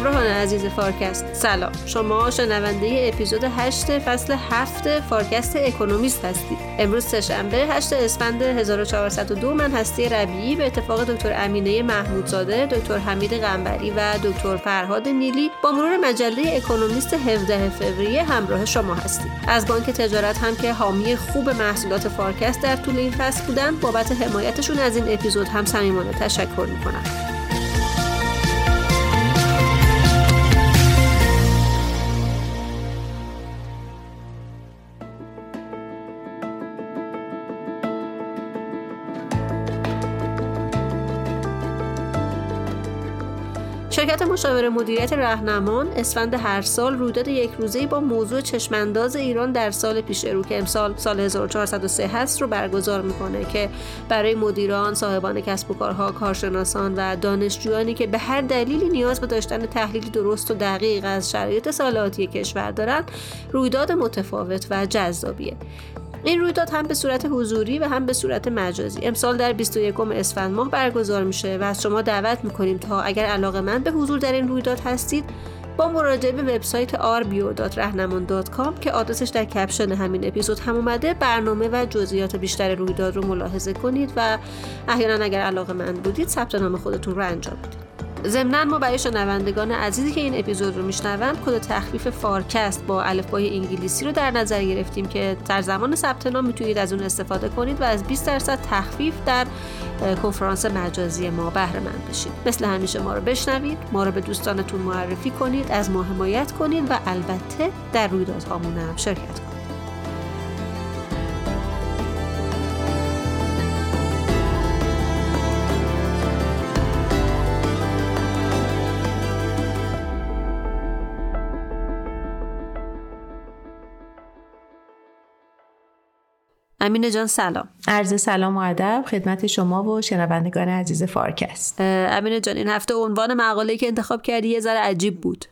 همراهان عزیز فارکست. سلام. شما شنونده اپیزود 8 فصل 7 فارکست اکونومیست هستید. امروز سهشنبه 8 اسفند 1402 من هستی ربیعی. به اتفاق دکتر امینه محمودزاده دکتر حمید قنبری و دکتر فرهاد نیلی با مرور مجله اکونومیست 17 فوریه همراه شما هستیم. از بانک تجارت هم که حامی خوب محصولات فارکست در طول این فصل بودن بابت حمایتشون از این اپیزود هم صمیمانه تشکر می‌کنم. مشاور مدیریت رهنمان اسفند هر سال رویداد یک روزه با موضوع چشمانداز ایران در سال پیش رو که امسال سال 1403 هست رو برگزار می‌کنه که برای مدیران، صاحبان کسب و کارها، کارشناسان و دانشجویانی که به هر دلیلی نیاز به داشتن تحلیلی درست و دقیق از شرایط سالاتی کشور دارند رویداد متفاوت و جذابیه. این رویداد هم به صورت حضوری و هم به صورت مجازی. امسال در 21 اسفند ماه برگزار میشه و از شما دعوت می‌کنیم تا اگر علاقه من به حضور در این رویداد هستید با مراجعه به وبسایت rbio.rahnaman.com که آدرسش در کپشن همین اپیزود هم اومده برنامه و جزئیات بیشتر رویداد رو ملاحظه کنید و احیانا اگر علاقه مند بودید ثبت نام خودتون رو انجام بدید. ضمنا ما برای شنوندگان عزیزی که این اپیزود رو میشنوند کد تخفیف فارکست با الفبای انگلیسی رو در نظر گرفتیم که در زمان ثبت نام می‌تونید از اون استفاده کنید و از 20 درصد تخفیف در کنفرانس مجازی ما بهره مند بشید. مثل همیشه ما رو بشنوید ما رو به دوستانتون معرفی کنید از ما حمایت کنید و البته در رویدادهامون هم شرکت کنید. امینه جان سلام. عرض سلام و ادب خدمت شما و شنوندگان عزیز فارکست. امینه جان این هفته عنوان مقاله که انتخاب کردی یه ذره عجیب بود.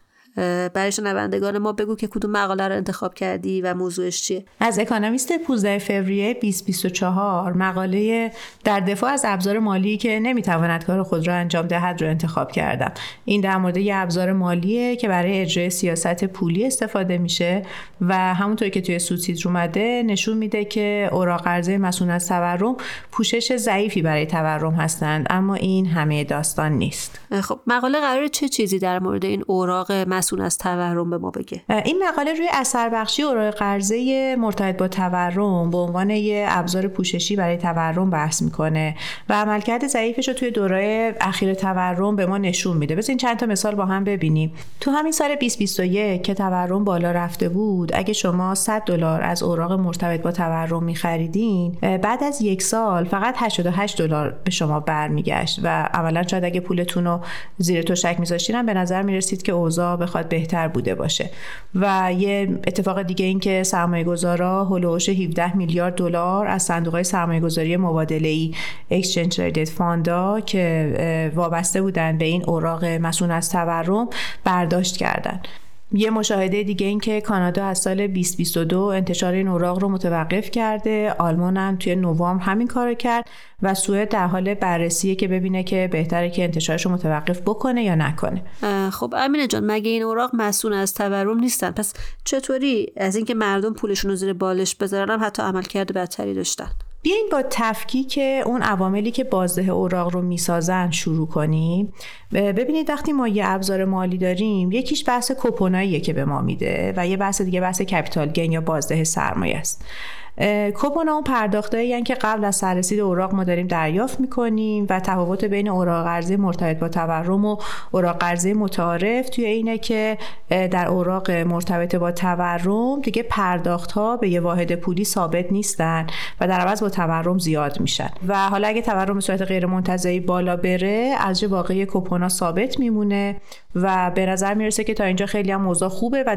برای شنوندگان ما بگو که کدوم مقاله رو انتخاب کردی و موضوعش چیه؟ از اکانومیست 15 فوریه 2024 مقاله در دفاع از ابزار مالی که نمی‌تواند کار خود را انجام دهد رو انتخاب کردم. این در مورد یه ابزار مالیه که برای اجرای سیاست پولی استفاده میشه و همونطور که توی سوتیتر اومده نشون میده که اوراق قرضه مسئول از تورم پوشش ضعیفی برای تورم هستند اما این همه داستان نیست. خب مقاله قرار چه چیزی در مورد این اوراق مسئول از تورم به ما بگه. این مقاله روی اثر بخشی اوراق قرضه مرتبط با تورم به عنوان یه ابزار پوششی برای تورم بحث می‌کنه و عملکرد ضعیفش رو توی دوره اخیر تورم به ما نشون میده. بس این چند تا مثال با هم ببینیم. تو همین سال 2021 که تورم بالا رفته بود اگه شما 100 دلار از اوراق مرتبط با تورم میخریدین بعد از یک سال فقط 88 دلار به شما برمیگشت و عملا شاید اگه پولتون رو زیر تشک میذاشتین به نظر می‌رسید که اوضاع بخواد بهتر بوده باشه. و یه اتفاق دیگه این که سرمایه گذارا هلوش 17 میلیارد دلار از صندوق های سرمایه گذاری مبادله ای Exchange Traded فاندا که وابسته بودن به این اوراق مسئول از تورم برداشت کردن. یه مشاهده دیگه این که کانادا از سال 2022 انتشار این اوراق رو متوقف کرده. آلمان هم توی نوامبر همین کارو کرد و سوئد در حال بررسیه که ببینه که بهتره که انتشارش رو متوقف بکنه یا نکنه. خب امینه جان مگه این اوراق مسئول از تورم نیستن؟ پس چطوری از اینکه مردم پولشون رو زیر بالش بذارن هم حتی عملکرد بدتری داشتن؟ بیاین با تفکیک اون عواملی که بازده اوراق رو می‌سازن شروع کنیم. ببینید وقتی ما یه ابزار مالی داریم یکیش بحث کوپوناییه که به ما میده و یه بحث دیگه بحث کپیتال گین یا بازده سرمایه است. کوپون اون پرداختهایی که قبل از سررسید اوراق ما داریم دریافت می‌کنیم و تفاوت بین اوراق قرضه مرتبط با تورم و اوراق قرضه متعارف توی اینه که در اوراق مرتبط با تورم دیگه پرداخت ها به یه واحد پولی ثابت نیستن و در عوض با تورم زیاد میشن. و حالا اگه تورم به صورت غیر منتظری بالا بره از واقعی کوپونا ثابت میمونه و به نظر می‌رسه که تا اینجا خیلی هم موضوع خوبه و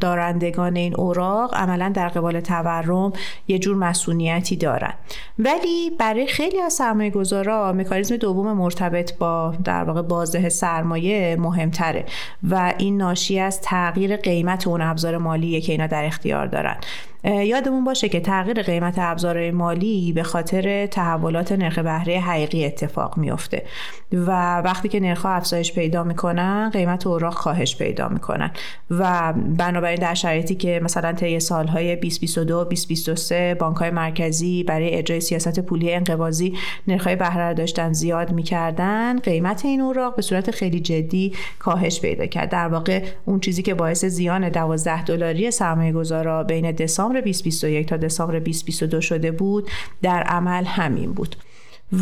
دارندگان این اوراق عملا در قبال تورم یه جور مسئولیتی دارن. ولی برای خیلی از سرمایه گذارا مکانیزم دوم مرتبط با در واقع بازده سرمایه مهمتره و این ناشی از تغییر قیمت اون ابزار مالیه که اینا در اختیار دارن. یادمون باشه که تغییر قیمت ابزارهای مالی به خاطر تحولات نرخ بهره حقیقی اتفاق میفته و وقتی که نرخ افزایش پیدا می‌کنن قیمت اوراق کاهش پیدا می‌کنن. و بنابراین در شرایطی که مثلا طی سالهای 2022 2023 بانک های مرکزی برای اجرای سیاست پولی انقباضی نرخ های بهره داشتن زیاد می‌کردن قیمت این اوراق به صورت خیلی جدی کاهش پیدا کرد. در واقع اون چیزی که باعث زیان 12 دلاری سرمایه گذارا بین دسامبر 2021 تا دسامبر 2022 شده بود در عمل همین بود.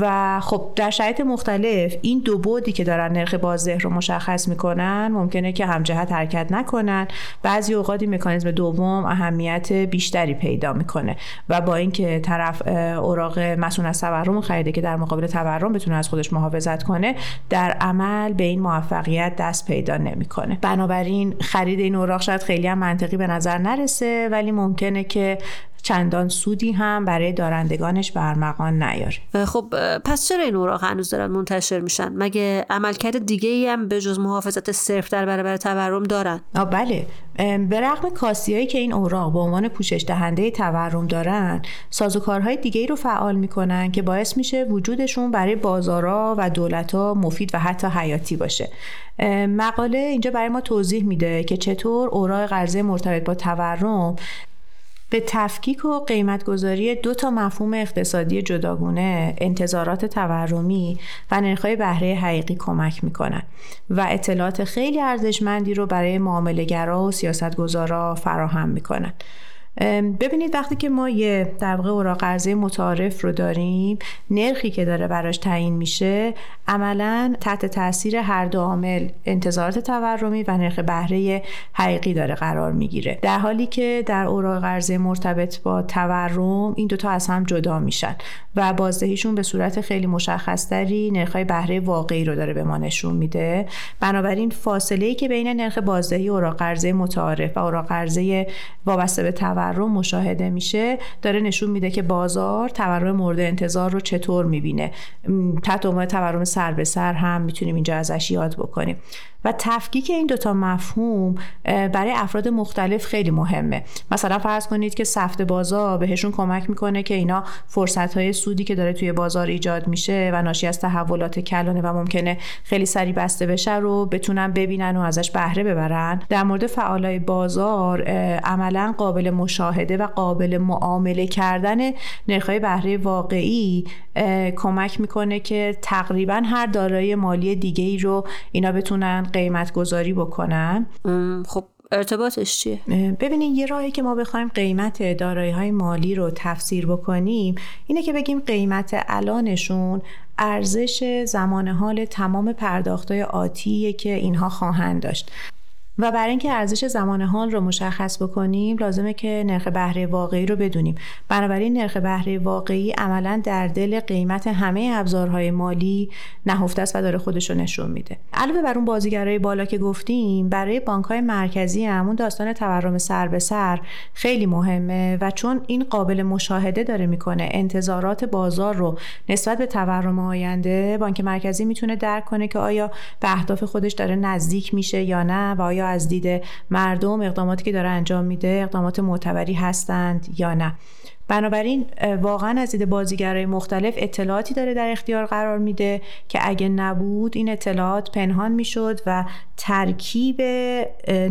و خب در شرایط مختلف این دو بودی که دارن نرخ بازده رو مشخص می‌کنن ممکنه که همجهت حرکت نکنن. بعضی اوقات این مکانیزم دوم اهمیت بیشتری پیدا می‌کنه و با اینکه طرف اوراق مسئول از تورم خریده که در مقابل تورم بتونه از خودش محافظت کنه در عمل به این موفقیت دست پیدا نمی‌کنه. بنابراین خرید این اوراق شاید خیلی هم منطقی به نظر نرسه ولی ممکنه که چندان سودی هم برای دارندگانش برمغان نیاره خب پس چرا این اوراق هنوز دارن منتشر میشن؟ مگه عملکرد دیگه ای هم به جز محافظت صرف در برابر تورم دارن؟ آه بله. به رغم کاسیایی که این اوراق به عنوان پوشش دهنده تورم دارن سازوکارهای دیگه ای رو فعال می‌کنن که باعث میشه وجودشون برای بازارا و دولتها مفید و حتی حیاتی باشه. مقاله اینجا برای ما توضیح میده که چطور اوراق قرضه مرتبط با تورم به تفکیک و قیمتگذاری دو تا مفهوم اقتصادی جداگونه انتظارات تورمی و نرخ‌های بهره حقیقی کمک می‌کنن و اطلاعات خیلی ارزشمندی رو برای معاملهگرا و سیاستگزارا فراهم می‌کنن. ببینید وقتی که ما یه در واقع اوراق قرضه متعارف رو داریم نرخی که داره براش تعیین میشه عملا تحت تاثیر هر دو عامل انتظارات تورمی و نرخ بهره حقیقی داره قرار می‌گیره. در حالی که در اوراق قرضه مرتبط با تورم این دوتا از هم جدا میشن و بازدهیشون به صورت خیلی مشخصتری نرخهای بهره واقعی رو داره به ما نشون میده. بنابراین فاصله ای که بین نرخ بازدهی اوراق قرضه متعارف و اوراق قرضه وابسته به تورم تورم مشاهده میشه داره نشون میده که بازار تورم مورد انتظار رو چطور می‌بینه. تحت عنوان تورم سر به سر هم می‌تونیم اینجا ازش یاد بکنیم. و تفکیک این دوتا مفهوم برای افراد مختلف خیلی مهمه. مثلا فرض کنید که سفت بازار بهشون کمک می‌کنه که اینا فرصت های سودی که داره توی بازار ایجاد میشه و ناشی از تحولات کلانه و ممکنه خیلی سریع بسته بشه رو بتونن ببینن و ازش بهره ببرن. در مورد فعالای بازار عملا قابل مشاهده و قابل معامله کردن نرخ‌های بهره واقعی کمک می‌کنه که تقریبا هر دارایی مالی دیگه ای رو اینا بتونن قیمت گذاری بکنن خب ارتباطش چیه؟ ببینید یه راهی که ما بخوایم قیمت دارایی های مالی رو تفسیر بکنیم اینه که بگیم قیمت الانشون ارزش زمان حال تمام پرداختهای آتیه که اینها خواهند داشت و برای اینکه ارزش زمان حال رو مشخص بکنیم لازمه که نرخ بهره واقعی رو بدونیم. بنابراین نرخ بهره واقعی عملا در دل قیمت همه ابزارهای مالی نهفته است و داره خودش رو نشون میده. علاوه بر اون بازیگرای بالا که گفتیم برای بانک های مرکزی همون داستان تورم سر به سر خیلی مهمه و چون این قابل مشاهده داره می‌کنه انتظارات بازار رو نسبت به تورم آینده بانک مرکزی می‌تونه درک کنه که آیا به اهداف خودش داره نزدیک میشه یا نه و آیا از دید مردم اقداماتی که داره انجام میده اقدامات معتبری هستند یا نه. بنابراین واقعا از دید بازیگرای مختلف اطلاعاتی داره در اختیار قرار میده که اگه نبود این اطلاعات پنهان می‌شد و ترکیب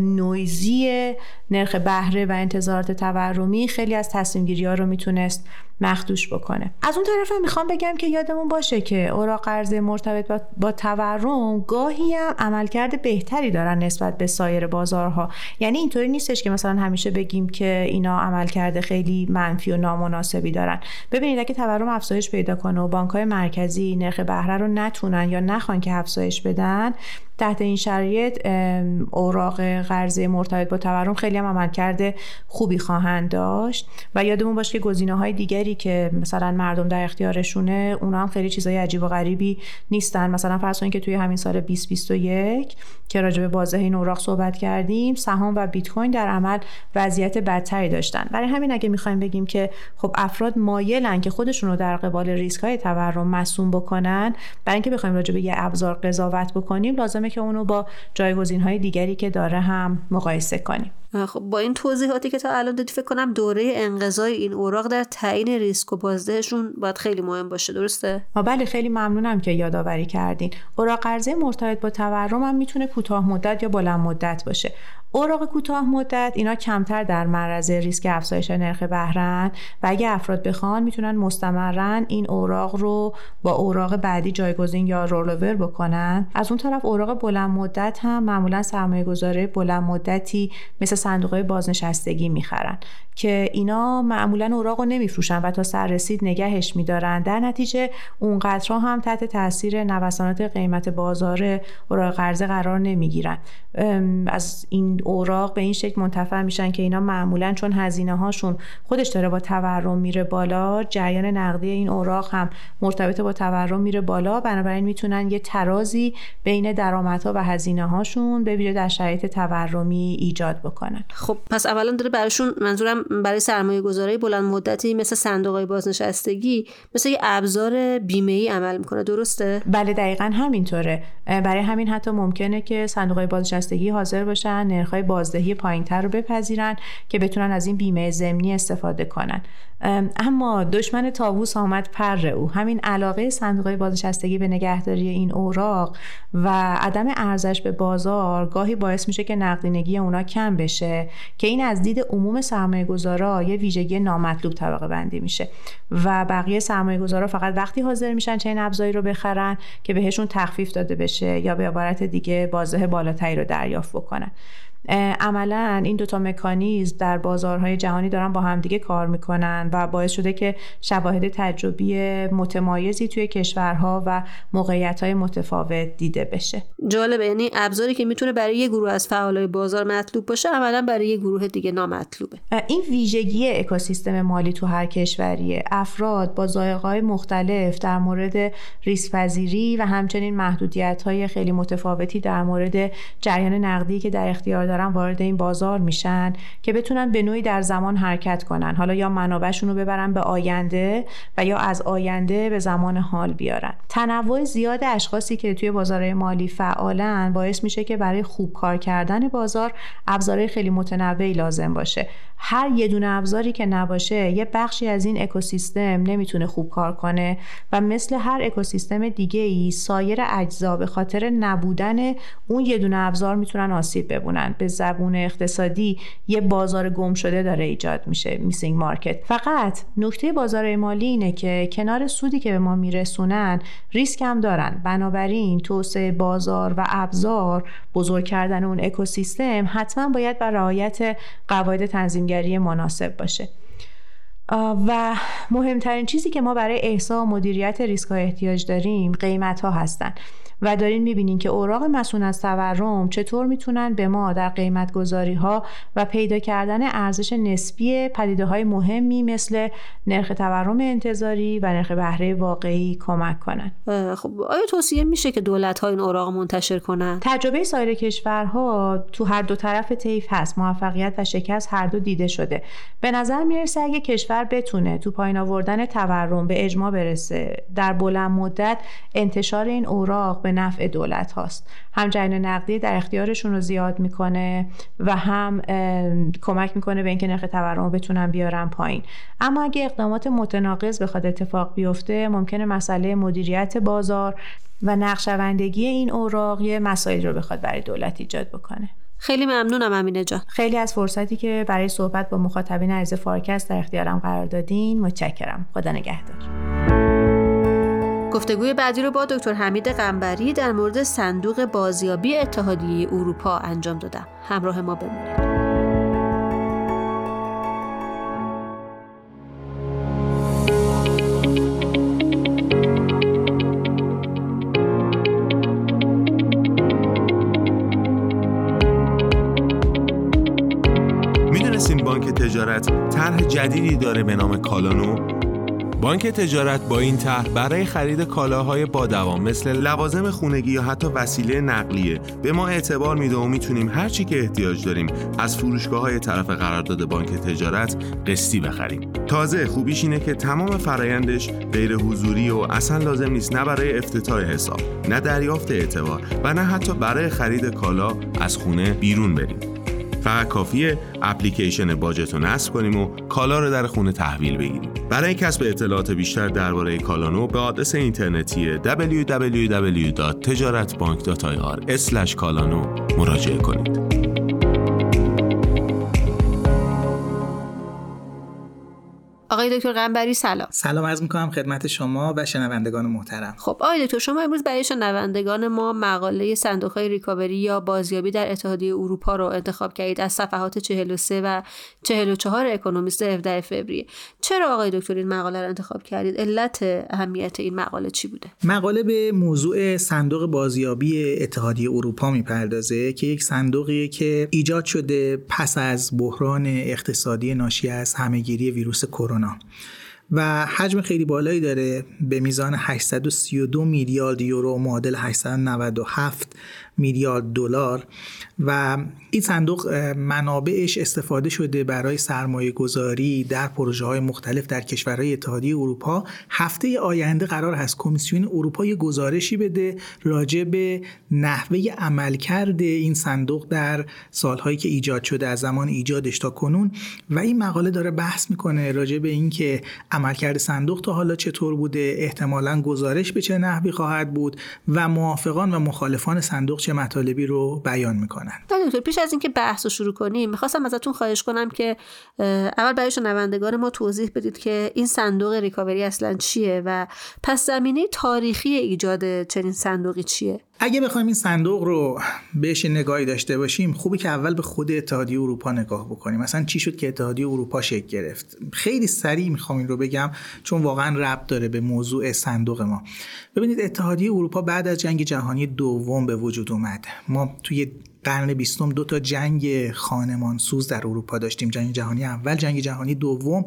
نویزی نرخ بهره و انتظارات تورمی خیلی از تصمیم گیری ها رو می‌تونست مخدوش بکنه. از اون طرف هم می‌خوام بگم که یادمون باشه که اوراق قرضه مرتبط با تورم گاهی هم عملکرد بهتری دارن نسبت به سایر بازارها. یعنی اینطوری نیستش که مثلا همیشه بگیم که اینا عملکرد خیلی منفی و نامناسبی دارن. ببینید اگه تورم افزایش پیدا کنه و بانک های مرکزی نرخ بهره رو نتونن یا نخوان که افزایش بدن تحت این شرایط اوراق قرضه مرتبط با تورم خیلی هم عملکرد خوبی خواهند داشت. و یادمون باشه که گزینه های دیگری که مثلا مردم در اختیارشونه اونا هم خیلی چیزای عجیب و غریبی نیستن. مثلا فرض کنید که توی همین سال 2021 که راجع به بازه این اوراق صحبت کردیم سهام و بیت کوین در عمل وضعیت بدتری داشتن. برای همین اگه می‌خوایم بگیم که خب افراد مایلن که خودشون رو در قبال ریسک های تورم مصوم بکنن برای اینکه بخوایم راجع به یه ابزار قضاوت بکنیم لازمه که اونو با جایگزین های دیگری که داره هم مقایسه کنیم. خب با این توضیحاتی که تا الان دادی فکر کنم دوره انقضای این اوراق در تعیین ریسک و بازدهشون باید خیلی مهم باشه درسته؟ بله خیلی ممنونم که یادآوری کردین. اوراق قرضه مرتبط با تورم هم می‌تونه کوتاه مدت یا بلند مدت باشه. اوراق کوتاه مدت اینا کمتر در معرض ریسک افزایش نرخ بهرن و اگه افراد بخوان می‌تونن مستمرا این اوراق رو با اوراق بعدی جایگزین یا رولوور بکنن. از اون طرف اوراق بلند مدت هم معمولا سرمایه گذاره بلند مدتی مثل صندوق بازنشستگی می‌خرن که اینا معمولا اوراق رو نمیفروشن و تا سر رسید نگهش میدارن. در نتیجه اونقدرها هم تحت تاثیر نوسانات قیمت بازار اوراق قرضه قرار نمی‌گیرن. از این اوراق به این شکل منتفع میشن که اینا معمولا چون هزینه هاشون خودش داره با تورم میره بالا جریان نقدی این اوراق هم مرتبط با تورم میره بالا. بنابراین می‌تونن یه ترازی بین درآمدها و هزینه هاشون به ویژه در شرایط تورمی ایجاد بکنن. خب پس اولا داره براشون منظورم برای سرمایه گذاری بلند مدتی مثل صندوق بازنشستگی مثل یه ابزار بیمه ای عمل می‌کنه. درسته؟ بله دقیقا همینطوره. برای همین حتی ممکنه که صندوق بازنشستگی حاضر باشن نرخ‌های بازدهی پایینتر رو بپذیرن که بتونن از این بیمه ضمنی استفاده کنن. اما دشمن تاووس آمد پر او. همین علاقه صندوق بازنشستگی به نگهداری این اوراق و عدم ارزش به بازار گاهی باعث میشه که نقدینگی اونا کم بشه که این از دید عموم سرمایه گذارا یه ویژگی نامطلوب طبقه بندی میشه. و بقیه سرمایه گذارا فقط وقتی حاضر میشن چنین ابزاری رو بخرن که بهشون تخفیف داده بشه یا به عبارت دیگه بازده بالاتری رو دریافت بکنن. عملا این دوتا مکانیزم در بازارهای جهانی دارن با همدیگه کار می‌کنن و باعث شده که شواهد تجربی متمایزی توی کشورها و موقعیت های متفاوت دیده بشه. جالبه یعنی ابزاری که می‌تونه برای یه گروه از فعالای بازار مطلوب باشه عملا برای یه گروه دیگه نامطلوبه. این ویژگی اکوسیستم مالی تو هر کشوریه. افراد با های مختلف در مورد ریسک و همچنین محدودیت های خیلی متفاوتی در مورد جریان نقدی که در اختیار دارن وارد این بازار میشن که بتونن به نوعی در زمان حرکت کنن. حالا یا منابعشون رو ببرن به آینده و یا از آینده به زمان حال بیارن. تنوع زیاد اشخاصی که توی بازار مالی فعالن باعث میشه که برای خوب کار کردن بازار ابزارهای خیلی متنوعی لازم باشه. هر یه دونه ابزاری که نباشه یه بخشی از این اکوسیستم نمی‌تونه خوب کار کنه و مثل هر اکوسیستم دیگه ای سایر اجزا به خاطر نبودن اون یه دونه ابزار می‌تونن آسیب ببینن. به زبون اقتصادی یه بازار گم شده داره ایجاد میشه missing market. فقط نکته بازار مالی اینه که کنار سودی که به ما میرسونن ریسک هم دارن. بنابراین توسعه بازار و ابزار بزرگ کردن اون اکوسیستم حتما باید بر رعایت قواعد تنظیمگری مناسب باشه. و مهمترین چیزی که ما برای احسا و مدیریت ریسک ها احتیاج داریم قیمت ها هستن. و دارین می‌بینین که اوراق مسئول از تورم چطور می‌تونن به ما در قیمت گذاری ها و پیدا کردن ارزش نسبی پدیده های مهمی مثل نرخ تورم انتظاری و نرخ بهره واقعی کمک کنن. خب آیا توصیه میشه که دولت ها این اوراق منتشر کنن؟ تجربه سایر کشورها تو هر دو طرف طیف هست موفقیت و شکست هر دو دیده شده. به نظر می‌رسه اگه کشور بتونه تو پایین آوردن تورم به اجماع برسه در بلند مدت انتشار این اوراق به نفع دولت هاست. هم جریان نقدی در اختیارشون رو زیاد می‌کنه و هم کمک می‌کنه به اینکه نرخ تورم رو بتونن بیارن پایین. اما اگه اقدامات متناقض بخواد اتفاق بیفته ممکنه مسئله مدیریت بازار و نقشوندگی این اوراق یه مسائل رو بخواد برای دولت ایجاد بکنه. خیلی ممنونم امینه جان. خیلی از فرصتی که برای صحبت با مخاطبین عرض فارکست در اختیارم قرار دادین. متشکرم. خدا نگهدار. گفتگوی بعدی رو با دکتر حمید قنبری در مورد صندوق بازیابی اتحادیه اروپا انجام دادم. همراه ما بمونید. بانک تجارت طرح جدیدی داره به نام کالانو بانک تجارت با این طرح برای خرید کالاهای با دوام مثل لوازم خونگی یا حتی وسیله نقلیه به ما اعتبار میده و می‌تونیم هر چی که احتیاج داریم از فروشگاه های طرف قرارداد بانک تجارت قسطی بخریم. تازه خوبیش اینه که تمام فرایندش غیر حضوری و اصلا لازم نیست نه برای افتتاح حساب نه دریافت اعتبار و نه حتی برای خرید کالا از خونه بیرون بریم. فقط کافیه اپلیکیشن باجت رو نصب کنیم و کالا رو در خونه تحویل بگیریم. برای کسب اطلاعات بیشتر درباره کالانو به آدرس اینترنتی www.tijaratbank.ir کالانو مراجعه کنید. آقای دکتر قنبری سلام. سلام عرض می‌کنم خدمت شما و شنوندگان محترم. خب آقای دکتر شما امروز برای شنوندگان ما مقاله صندوق های ریکاوری یا بازیابی در اتحادیه اروپا رو انتخاب کردید از صفحات 43 و 44 اکونومیست 17 فوریه. چرا آقای دکتر این مقاله رو انتخاب کردید؟ علت اهمیت این مقاله چی بوده؟ مقاله به موضوع صندوق بازیابی اتحادیه اروپا می‌پردازه که یک صندوقیه که ایجاد شده پس از بحران اقتصادی ناشی از همهگیری ویروس کرونا. و حجم خیلی بالایی داره به میزان 832 میلیارد یورو معادل 897 میلیارد دلار. و این صندوق منابعش استفاده شده برای سرمایه گذاری در پروژه های مختلف در کشورهای اتحادیه اروپا. هفته آینده قرار هست کمیسیون اروپا یه گزارشی بده راجع به نحوه عملکرد این صندوق در سالهایی که ایجاد شده از زمان ایجادش تا کنون. و این مقاله داره بحث می‌کنه راجع به اینکه عملکرد صندوق تا حالا چطور بوده احتمالا گزارش به چه نحوی خواهد بود و موافقان و مخالفان صندوق چه مطالبی رو بیان می‌کنن دکتر پیش از اینکه بحث رو شروع کنیم می‌خواستم ازتون خواهش کنم که اول برای شنوندگان ما توضیح بدید که این صندوق ریکاوری اصلا چیه و پس زمینه تاریخی ایجاد چنین صندوقی چیه؟ اگه بخوایم این صندوق رو بهش نگاهی داشته باشیم خوبه که اول به خود اتحادیه اروپا نگاه بکنیم. مثلا چی شد که اتحادیه اروپا شکل گرفت؟ خیلی سریع می‌خوام این رو بگم چون واقعا ربط داره به موضوع صندوق ما. ببینید اتحادیه اروپا بعد از جنگ جهانی دوم به وجود اومد. ما توی قرن بیستم دو تا جنگ خانمان سوز در اروپا داشتیم. جنگ جهانی اول جنگ جهانی دوم.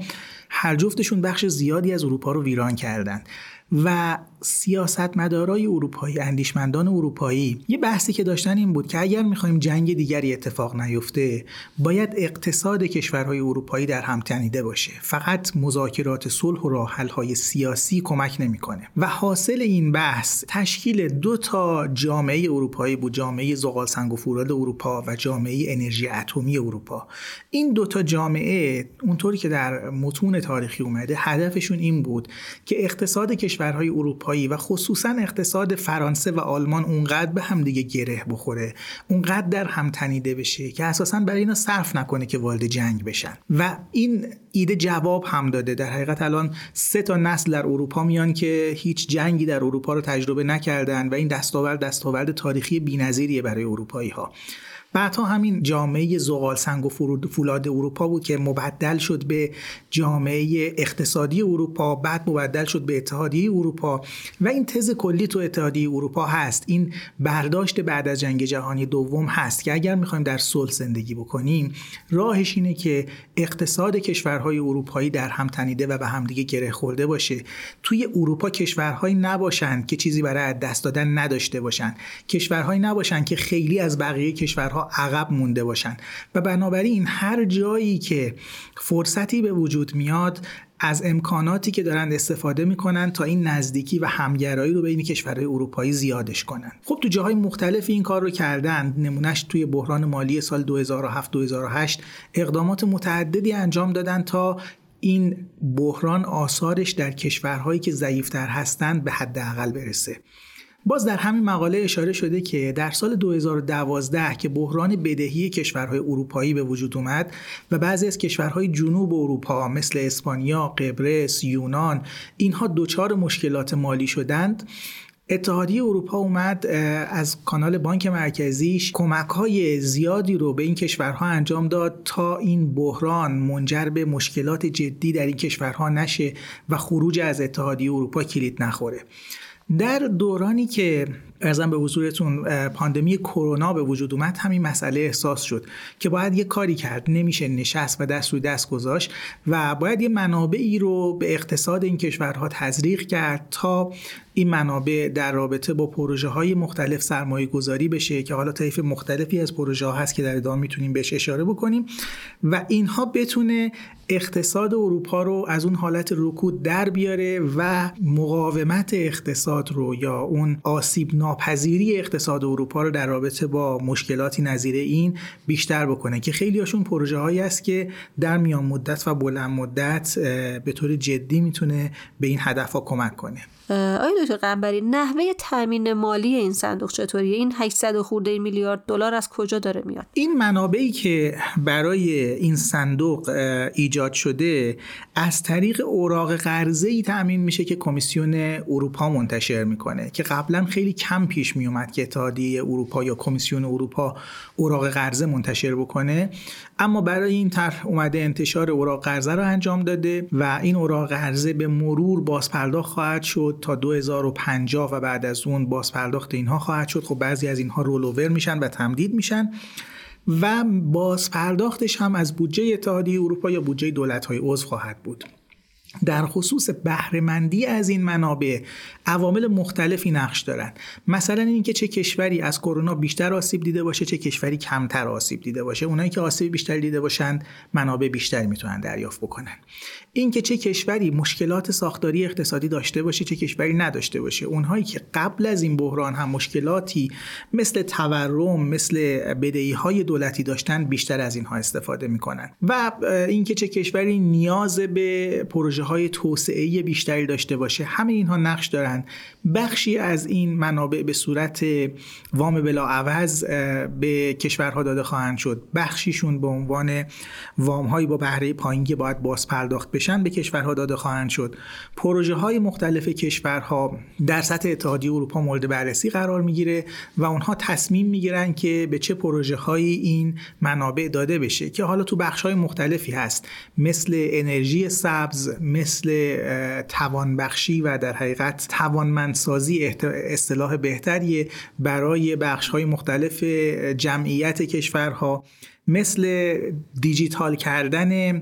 هر جفتشون بخش زیادی از اروپا رو ویران کردند و سیاستمدارای اروپایی اندیشمندان اروپایی یه بحثی که داشتن این بود که اگر می‌خوایم جنگ دیگری اتفاق نیفته باید اقتصاد کشورهای اروپایی در هم تنیده باشه. فقط مذاکرات صلح و های سیاسی کمک نمی‌کنه. و حاصل این بحث تشکیل دو تا جامعه اروپایی بود جامعه زغال سنگ و فولاد اروپا و جامعه انرژی اتمی اروپا. این دو تا جامعه اونطوری که در متون تاریخی اومده هدفشون این بود که اقتصاد کشورهای اروپایی و خصوصا اقتصاد فرانسه و آلمان اونقدر به هم دیگه گره بخوره اونقدر در هم تنیده بشه که اساسا برای اینا صرف نکنه که وارد جنگ بشن. و این ایده جواب هم داده. در حقیقت الان سه تا نسل در اروپا میان که هیچ جنگی در اروپا رو تجربه نکردن و این دستاورد دستاورد تاریخی بی‌نظیریه برای اروپایی ها بعدها همین جامعه زغال سنگ و فولاد اروپا بود که مبدل شد به جامعه اقتصادی اروپا بعد مبدل شد به اتحادیه اروپا و این تز کلی تو اتحادیه اروپا هست. این برداشت بعد از جنگ جهانی دوم هست که اگر می‌خوایم در صلح زندگی بکنیم راهش اینه که اقتصاد کشورهای اروپایی در هم تنیده و به همدیگه گره خورده باشه. توی اروپا کشورهایی نباشند که چیزی برای دست دادن نداشته باشند. کشورهایی نباشند که خیلی از بقیه کشورها عقب مونده باشن. و بنابراین هر جایی که فرصتی به وجود میاد از امکاناتی که دارند استفاده می‌کنن تا این نزدیکی و همگرایی رو بین کشورهای اروپایی زیادش کنن. خب تو جاهای مختلف این کار رو کردن. نمونهش توی بحران مالی سال 2007-2008 اقدامات متعددی انجام دادن تا این بحران آثارش در کشورهایی که ضعیفتر هستند به حداقل برسه. باز در همین مقاله اشاره شده که در سال 2012 که بحران بدهی کشورهای اروپایی به وجود اومد و بعضی از کشورهای جنوب اروپا مثل اسپانیا، قبرس، یونان اینها دچار مشکلات مالی شدند اتحادیه اروپا اومد از کانال بانک مرکزیش کمک های زیادی رو به این کشورها انجام داد تا این بحران منجر به مشکلات جدی در این کشورها نشه و خروج از اتحادیه اروپا کلید نخوره. در دورانی که ارزم به حضورتون پاندمی کرونا به وجود اومد همین مسئله احساس شد که باید یه کاری کرد. نمیشه نشست و دست روی دست گذاشت و باید یه منابعی رو به اقتصاد این کشورها تزریق کرد تا این منابع در رابطه با پروژه های مختلف سرمایه گذاری بشه که حالا طیف مختلفی از پروژه ها هست که در ادامه می‌تونیم بهش اشاره بکنیم و اینها بتونه اقتصاد اروپا رو از اون حالت رکود در بیاره و مقاومت اقتصاد رو یا اون آسیب ناپذیری اقتصاد اروپا رو در رابطه با مشکلاتی نظیر این بیشتر بکنه که خیلی هاشون پروژه هایی است که در میان مدت و بلند مدت به طور جدی می‌تونه به این هدف ها کمک کنه. آیا دکتر قنبری نحوه تامین مالی این صندوق چطوریه؟ این 800 خورده میلیارد دلار از کجا داره میاد؟ این منابعی که برای این صندوق ایجاد شده از طریق اوراق قرضه ای تامین میشه که کمیسیون اروپا منتشر می‌کنه که قبلا خیلی کم پیش میومد که اتحادیه اروپا یا کمیسیون اروپا اوراق قرضه منتشر بکنه. اما برای این طرح اومده انتشار اوراق قرضه رو انجام داده و این اوراق قرضه به مرور بازپرداخت خواهد شد. تا 2050 و بعد از اون بازپرداخت اینها خواهد شد. خب بعضی از اینها رولوور میشن و تمدید میشن و بازپرداختش هم از بودجه اتحادیه اروپا یا بودجه دولت‌های عضو خواهد بود. در خصوص بهرهمندی از این منابع عوامل مختلفی نقش دارند. مثلا اینکه چه کشوری از کرونا بیشتر آسیب دیده باشه چه کشوری کمتر آسیب دیده باشه. اونایی که آسیب بیشتر دیده باشند منابع بیشتری می‌تونن دریافت بکنن. اینکه چه کشوری مشکلات ساختاری اقتصادی داشته باشه چه کشوری نداشته باشه. اونهایی که قبل از این بحران هم مشکلاتی مثل تورم مثل بدهی های دولتی داشتن بیشتر از اینها استفاده می‌کنن. و اینکه چه کشوری نیاز به پروژه های توسعه بیشتری داشته باشه همه اینها نقش دارن. بخشی از این منابع به صورت وام بلا عوض به کشورها داده خواهند شد. بخشیشون به عنوان وام هایی با بهره پایین که باید باز پرداخت بشن به کشورها داده خواهند شد. پروژه های مختلف کشورها در سطح اتحادیه اروپا مورد بررسی قرار می‌گیره و اونها تصمیم می‌گیرن که به چه پروژه هایی این منابع داده بشه که حالا تو بخش های مختلفی هست. مثل انرژی سبز مثل توانبخشی و در حقیقت توانمندسازی اصطلاح بهتریه برای بخش های مختلف جمعیت کشورها. مثل دیجیتال کردن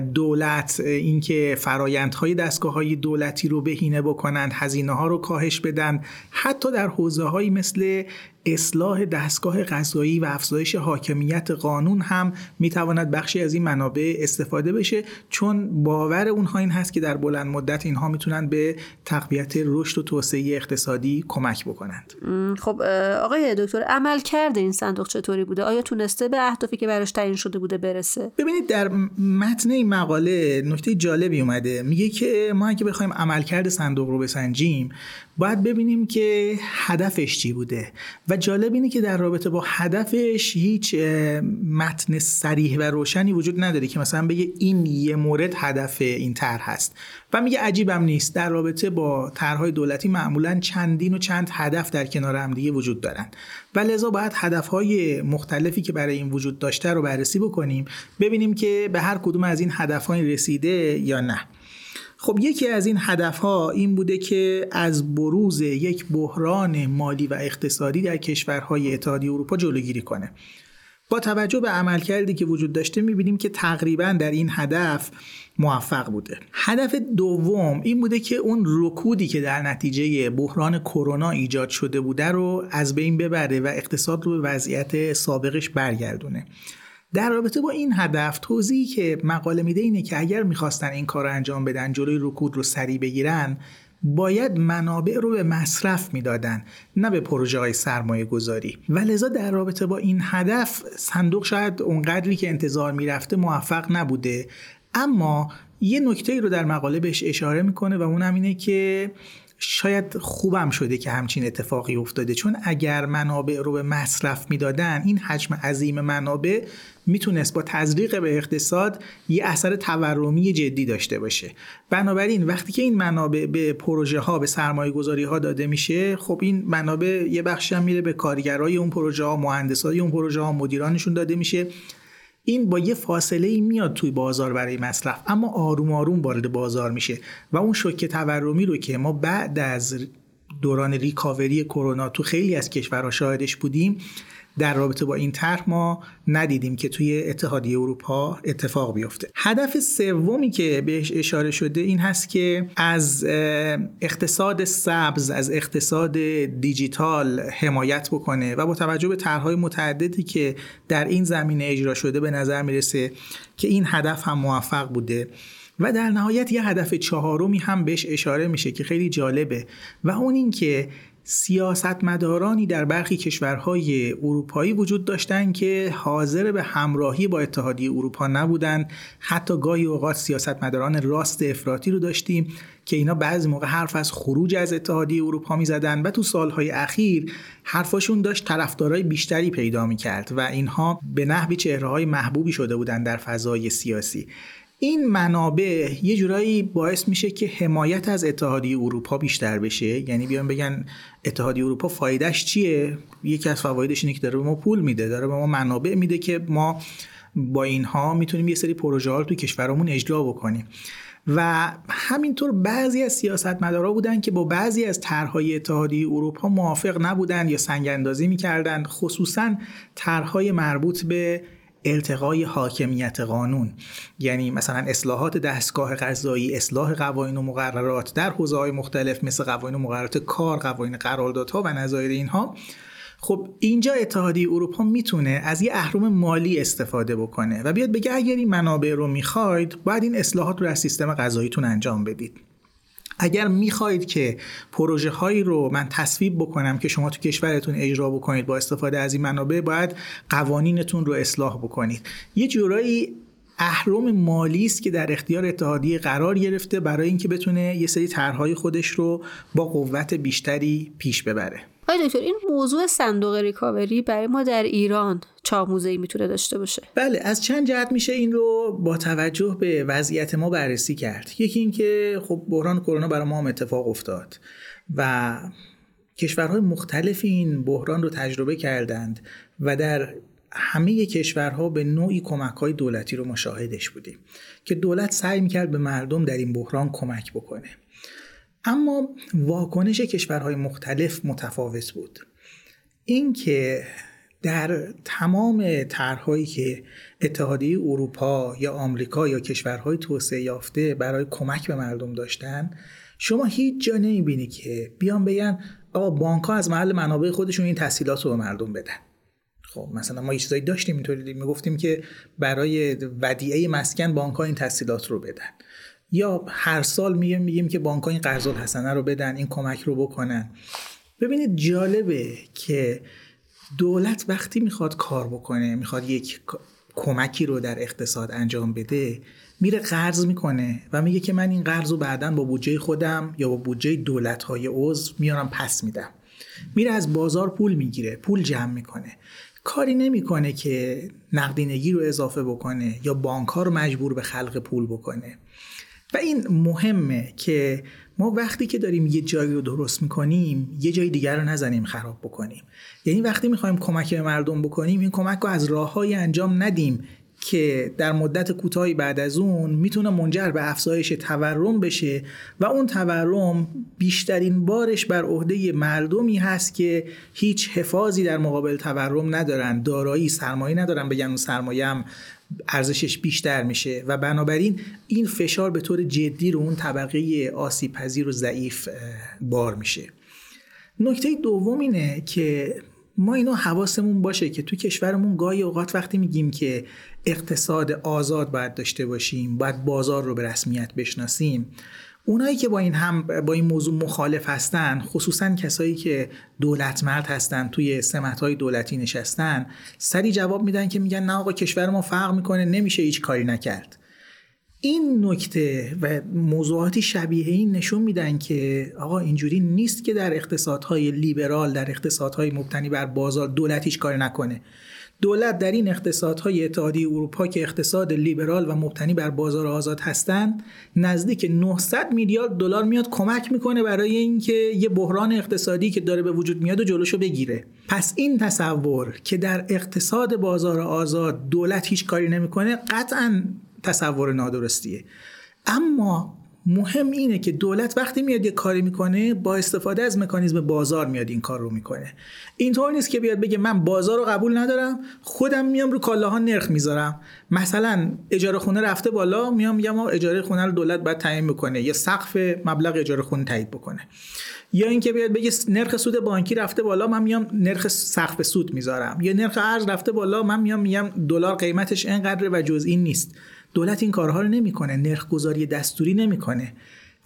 دولت اینکه فرایندهای دستگاه های دولتی رو بهینه بکنند هزینه ها رو کاهش بدن حتی در حوزه هایی مثل اصلاح دستگاه قضایی و افزایش حاکمیت قانون هم می‌تواند بخشی از این منابع استفاده بشه چون باور اونها این هست که در بلند مدت اینها می‌تونن به تقویت رشد و توسعه اقتصادی کمک بکنند. خب آقای دکتر عمل کرده این صندوق چطوری بوده؟ آیا تونسته به اهدافی که براش تعیین شده بوده برسه؟ ببینید در متن این مقاله نکته جالبی اومده. میگه که ما اگه بخوایم عملکرد صندوق رو بسنجیم باید ببینیم که هدفش چی بوده. و جالب اینه که در رابطه با هدفش هیچ متن سریح و روشنی وجود نداره که مثلا بگه این یه مورد هدف این طرح هست. و میگه عجیبم نیست. در رابطه با طرحهای دولتی معمولا چندین و چند هدف در کنار هم دیگه وجود دارن. و لذا باید هدفهای مختلفی که برای این وجود داشته رو بررسی بکنیم ببینیم که به هر کدوم از این هدفهای رسیده یا نه. خب یکی از این هدفها این بوده که از بروز یک بحران مالی و اقتصادی در کشورهای اتحادیه اروپا جلوگیری کنه. با توجه به عملکردی که وجود داشته می‌بینیم که تقریبا در این هدف موفق بوده. هدف دوم این بوده که اون رکودی که در نتیجه بحران کرونا ایجاد شده بوده رو از بین ببره و اقتصاد رو به وضعیت سابقش برگردونه. در رابطه با این هدف توضیحی که مقاله میده اینه که اگر می‌خواستن این کار رو انجام بدن جلوی رکود رو سریع بگیرن باید منابع رو به مصرف می‌دادن نه به پروژه های سرمایه گذاری. و لذا در رابطه با این هدف صندوق شاید اونقدری که انتظار می‌رفته موفق نبوده. اما یه نکته ای رو در مقاله بهش اشاره می‌کنه و اون اینه که شاید خوبم شده که همچین اتفاقی افتاده. چون اگر منابع رو به مصرف می‌دادن این حجم عظیم منابع می‌تونست با تزریق به اقتصاد یه اثر تورمی جدی داشته باشه. بنابراین وقتی که این منابع به پروژه ها به سرمایه گذاری ها داده میشه خب این منابع یه بخشی هم میره به کارگرای اون پروژه ها مهندسای اون پروژه ها مدیرانشون داده میشه. این با یه فاصله ای میاد توی بازار برای مصرف اما آروم آروم وارد بازار میشه. و اون شوکه تورمی رو که ما بعد از دوران ریکاوری کرونا تو خیلی از کشورها شاهدش بودیم در رابطه با این طرح ما ندیدیم که توی اتحادیه اروپا اتفاق بیفته. هدف سومی که بهش اشاره شده این هست که از اقتصاد سبز از اقتصاد دیجیتال حمایت بکنه و با توجه به طرحهای متعددی که در این زمینه اجرا شده به نظر می‌رسه که این هدف هم موفق بوده. و در نهایت یه هدف چهارمی هم بهش اشاره میشه که خیلی جالبه و اون این که سیاستمدارانی در برخی کشورهای اروپایی وجود داشتند که حاضر به همراهی با اتحادیه اروپا نبودند. حتی گاهی اوقات سیاستمداران راست افراطی رو داشتیم که اینا بعضی موقع حرف از خروج از اتحادیه اروپا می زدن و تو سالهای اخیر حرفاشون داشت طرفدارای بیشتری پیدا می کرد و اینها به نحوی چهره محبوبی شده بودند در فضای سیاسی. این منابع یه جورایی باعث میشه که حمایت از اتحادیه اروپا بیشتر بشه. یعنی بیان بگن اتحادیه اروپا فایدهش چیه؟ یکی از فوایدش اینه که داره به ما پول میده داره به ما منابع میده که ما با اینها می‌تونیم یه سری پروژه ها رو توی کشورمون اجرا بکنیم. و همینطور بعضی از سیاستمدارا بودن که با بعضی از طرحهای اتحادیه اروپا موافق نبودن یا سنگ اندازی می‌کردن. خصوصا طرحهای مربوط به ارتقای حاکمیت قانون. یعنی مثلا اصلاحات دستگاه قضایی اصلاح قوانین و مقررات در حوزه های مختلف مثل قوانین و مقررات کار قوانین قراردادها و نظایر اینها. خب اینجا اتحادیه اروپا می‌تونه از یه اهرم مالی استفاده بکنه و بیاد بگه اگر این منابع رو می‌خواید باید این اصلاحات رو از سیستم قضاییتون انجام بدید. اگر می‌خواهید که پروژه هایی رو من تصویب بکنم که شما تو کشورتون اجرا بکنید با استفاده از این منابع باید قوانینتون رو اصلاح بکنید. یه جورایی اهرم مالی است که در اختیار اتحادیه قرار گرفته برای اینکه بتونه یه سری طرحهای خودش رو با قوت بیشتری پیش ببره. آقای دکتر این موضوع صندوق ریکاوری برای ما در ایران چه ای می‌تونه داشته باشه. بله از چند جهت میشه این رو با توجه به وضعیت ما بررسی کرد. یکی اینکه خب بحران کرونا برای ما هم اتفاق افتاد و کشورهای مختلفی این بحران رو تجربه کردند و در همه کشورها به نوعی کمک های دولتی رو مشاهدش بودیم که دولت سعی می‌کرد به مردم در این بحران کمک بکنه. اما واکنش کشورهای مختلف متفاوت بود. اینکه در تمام طرحهایی که اتحادیه اروپا یا آمریکا یا کشورهای توسعه یافته برای کمک به مردم داشتن شما هیچ جا نمی‌بینی که بیان بگن آقا بانک ها از محل منابع خودشون این تحصیلات رو به مردم بدن. خب مثلا ما یه چیزایی داشتیم اینطوری می‌گفتیم که برای ودیعه مسکن بانک ها این تحصیلات رو بدن. یا هر سال میگیم میگیم که بانک این قرض الحسنه رو بدن این کمک رو بکنن. ببینید جالبه که دولت وقتی می‌خواد کار بکنه می‌خواد یک کمکی رو در اقتصاد انجام بده میره قرض می‌کنه و میگه که من این قرض رو بعدا با بودجه خودم یا با بودجه دولت های عضو میارم پس میدم. میره از بازار پول می‌گیره پول جمع می‌کنه. کاری نمی‌کنه که نقدینگی رو اضافه بکنه یا بانک ها رو مجبور به خلق پول بکنه. و این مهمه که ما وقتی که داریم یه جایی رو درست می‌کنیم یه جای دیگر رو نزنیم خراب بکنیم. یعنی وقتی می‌خوایم کمک به مردم بکنیم این کمک رو از راههایی انجام ندیم که در مدت کوتاهی بعد از اون می‌تونه منجر به افزایش تورم بشه و اون تورم بیشترین بارش بر عهده مردمی هست که هیچ حفاظی در مقابل تورم ندارن دارایی سرمایه ندارن بگن اون سرمایه هم ارزشش بیشتر میشه. و بنابراین این فشار به طور جدی رو اون طبقه آسیب پذیر و ضعیف بار میشه. نکته دوم اینه که ما اینو حواسمون باشه که تو کشورمون گاهی اوقات وقتی میگیم که اقتصاد آزاد باید داشته باشیم باید بازار رو به رسمیت بشناسیم اونایی که با این هم با این موضوع مخالف هستن خصوصا کسایی که دولت مرد هستن توی سمت های دولتی نشستن سری جواب میدن که میگن نه آقا کشور ما فرق می‌کنه نمیشه هیچ کاری نکرد. این نکته و موضوعاتی شبیه این نشون میدن که آقا اینجوری نیست که در اقتصادهای لیبرال در اقتصادهای مبتنی بر بازار دولت هیچ کاری نکنه. دولت در این اقتصادهای اتحادیه اروپا که اقتصاد لیبرال و مبتنی بر بازار آزاد هستند نزدیک 900 میلیارد دلار میاد کمک می‌کنه برای اینکه یه بحران اقتصادی که داره به وجود میاد و جلوشو بگیره. پس این تصور که در اقتصاد بازار آزاد دولت هیچ کاری نمی‌کنه قطعا تصور نادرستیه. اما مهم اینه که دولت وقتی میاد یه کاری می‌کنه با استفاده از مکانیزم بازار میاد این کار رو می‌کنه. اینطور نیست که بیاد بگه من بازار رو قبول ندارم خودم میام رو کالاها نرخ می‌ذارم. مثلا اجاره خونه رفته بالا میام میگم اجاره خونه رو دولت باید تعیین بکنه یا سقف مبلغ اجاره خونه تایید بکنه. یا اینکه بیاد بگه نرخ سود بانکی رفته بالا من میام نرخ سقف سود می‌ذارم. یا نرخ ارز رفته بالا من میام میگم دلار قیمتش اینقدر و جز این نیست. دولت این کارها رو نمی‌کنه نرخ گذاری دستوری نمی‌کنه.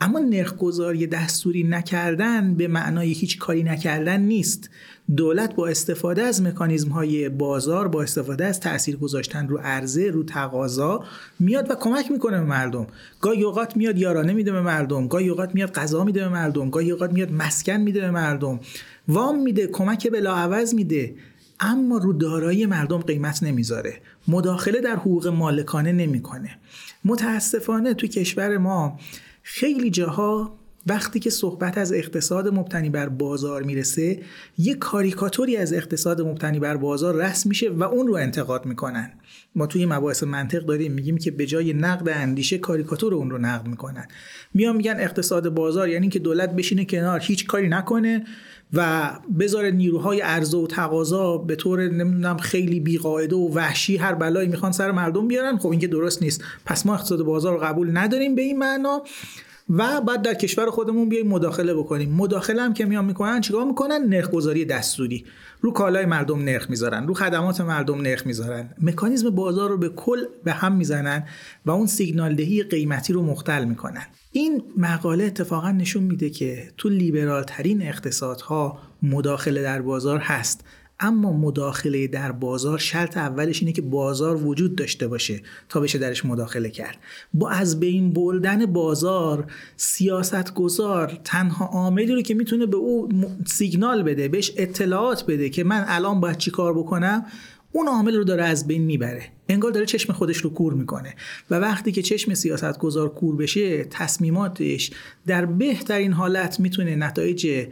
اما نرخ گذاری دستوری نکردن به معنای هیچ کاری نکردن نیست. دولت با استفاده از مکانیزم های بازار با استفاده از تاثیر گذاشتن رو عرضه رو تقاضا میاد و کمک می‌کنه به مردم. گاهی اوقات میاد یارانه میده به مردم گاهی اوقات میاد غذا میده به مردم گاهی اوقات میاد مسکن میده به مردم. وام میده کمک بلاعوض میده. اما رو دارایی مردم قیمت نمی‌ذاره. مداخله در حقوق مالکانه نمی‌کنه. متاسفانه تو کشور ما خیلی جاها وقتی که صحبت از اقتصاد مبتنی بر بازار می‌رسه یه کاریکاتوری از اقتصاد مبتنی بر بازار رسم میشه و اون رو انتقاد می‌کنن. ما توی مباحث منطق داریم میگیم که به جای نقد اندیشه کاریکاتور اون رو نقد می‌کنن. میان میگن اقتصاد بازار یعنی که دولت بشینه کنار هیچ کاری نکنه. و بذاره نیروهای عرضه و تقاضا به طور نمی‌دونم خیلی بیقاعده و وحشی هر بلایی می‌خوان سر مردم بیارن. خب این که درست نیست. پس ما اقتصاد بازار رو قبول نداریم به این معنا و بعد در کشور خودمون بیایم مداخله بکنیم. مداخله هم که میان می‌کنن چیکار می‌کنن؟ نرخ گذاری دستوری. رو کالای مردم نرخ می‌ذارن رو خدمات مردم نرخ می‌ذارن. مکانیزم بازار رو به کل به هم می‌زنن و اون سیگنال دهی قیمتی رو مختل می‌کنن. این مقاله اتفاقا نشون میده که تو لیبرال ترین اقتصادها مداخله در بازار هست. اما مداخله در بازار شرط اولش اینه که بازار وجود داشته باشه تا بشه درش مداخله کرد. با از بین بردن بازار سیاست گذار تنها عاملی رو که می‌تونه به او سیگنال بده بهش اطلاعات بده که من الان باید چی کار بکنم اون عامل رو داره از بین می‌بره. انگار داره چشم خودش رو کور می‌کنه. و وقتی که چشم سیاست گذار کور بشه تصمیماتش در بهترین حالت می‌تونه نتایج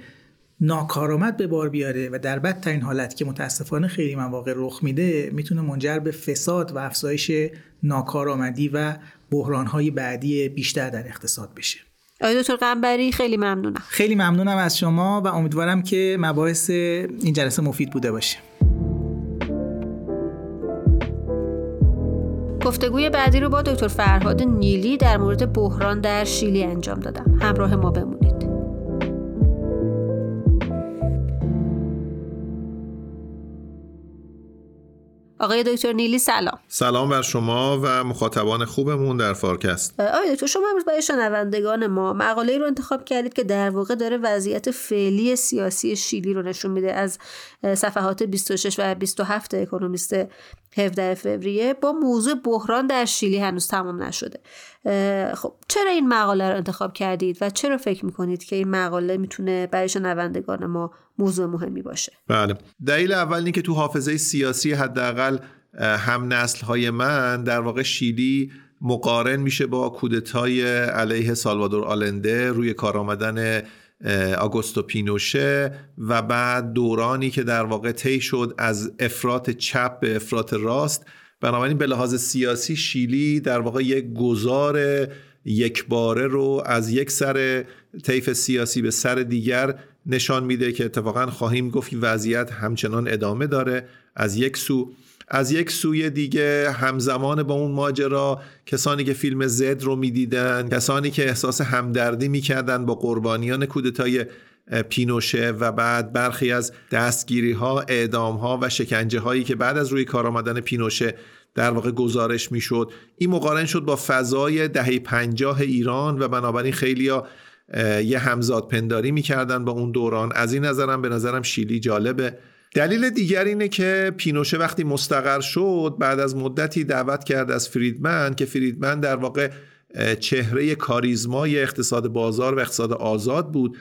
ناکارآمد به بار بیاره و در بدترین حالت که متاسفانه خیلی مواقع رخ میده می‌تونه منجر به فساد و افزایش ناکارآمدی و بحرانهای بعدی بیشتر در اقتصاد بشه. آقای دکتر قنبری خیلی ممنونم. خیلی ممنونم از شما و امیدوارم که مباحث این جلسه مفید بوده باشه. گفتگوی بعدی رو با دکتر فرهاد نیلی در مورد بحران در شیلی انجام دادم. همراه ما بمونید. آقای دکتر نیلی سلام. سلام بر شما و مخاطبان خوبمون در فارکست. آقای دکتر شما امروز برای شنوندگان ما مقاله رو انتخاب کردید که در واقع داره وضعیت فعلی سیاسی شیلی رو نشون میده. از صفحات 26 و 27 اکونومیست 17 فوریه با موضوع بحران در شیلی هنوز تمام نشده. خب چرا این مقاله رو انتخاب کردید و چرا فکر می‌کنید که این مقاله می‌تونه برای شنوندگان ما موضوع مهمی باشه؟ بله. دلیل اول که تو حافظه سیاسی حداقل هم نسل های من در واقع شیلی مقارن میشه با کودتای علیه سالوادور آلنده روی کار آمدن آگوستو پینوشه و بعد دورانی که در واقع طی شد از افراط چپ به افراط راست بنابراین به لحاظ سیاسی شیلی در واقع یک گذار یک باره رو از یک سر طیف سیاسی به سر دیگر نشان میده که اتفاقا خواهیم گفت وضعیت همچنان ادامه داره. از یک سو از یک سوی دیگه همزمان با اون ماجرا کسانی که فیلم زد رو می‌دیدن کسانی که احساس همدردی می‌کردن با قربانیان کودتای پینوشه و بعد برخی از دستگیری ها اعدام ها و شکنجه هایی که بعد از روی کار آمدن پینوشه در واقع گزارش می‌شد. این مقارن شد با فضای دهه پنجاه ایران و بنابراین خیلی ها یه همزاد پنداری می‌کردن با اون دوران. از این نظرم به نظرم شیلی جالبه. دلیل دیگر اینه که پینوشه وقتی مستقر شد بعد از مدتی دعوت کرد از فریدمن که فریدمن در واقع چهره کاریزمای اقتصاد بازار و اقتصاد آزاد بود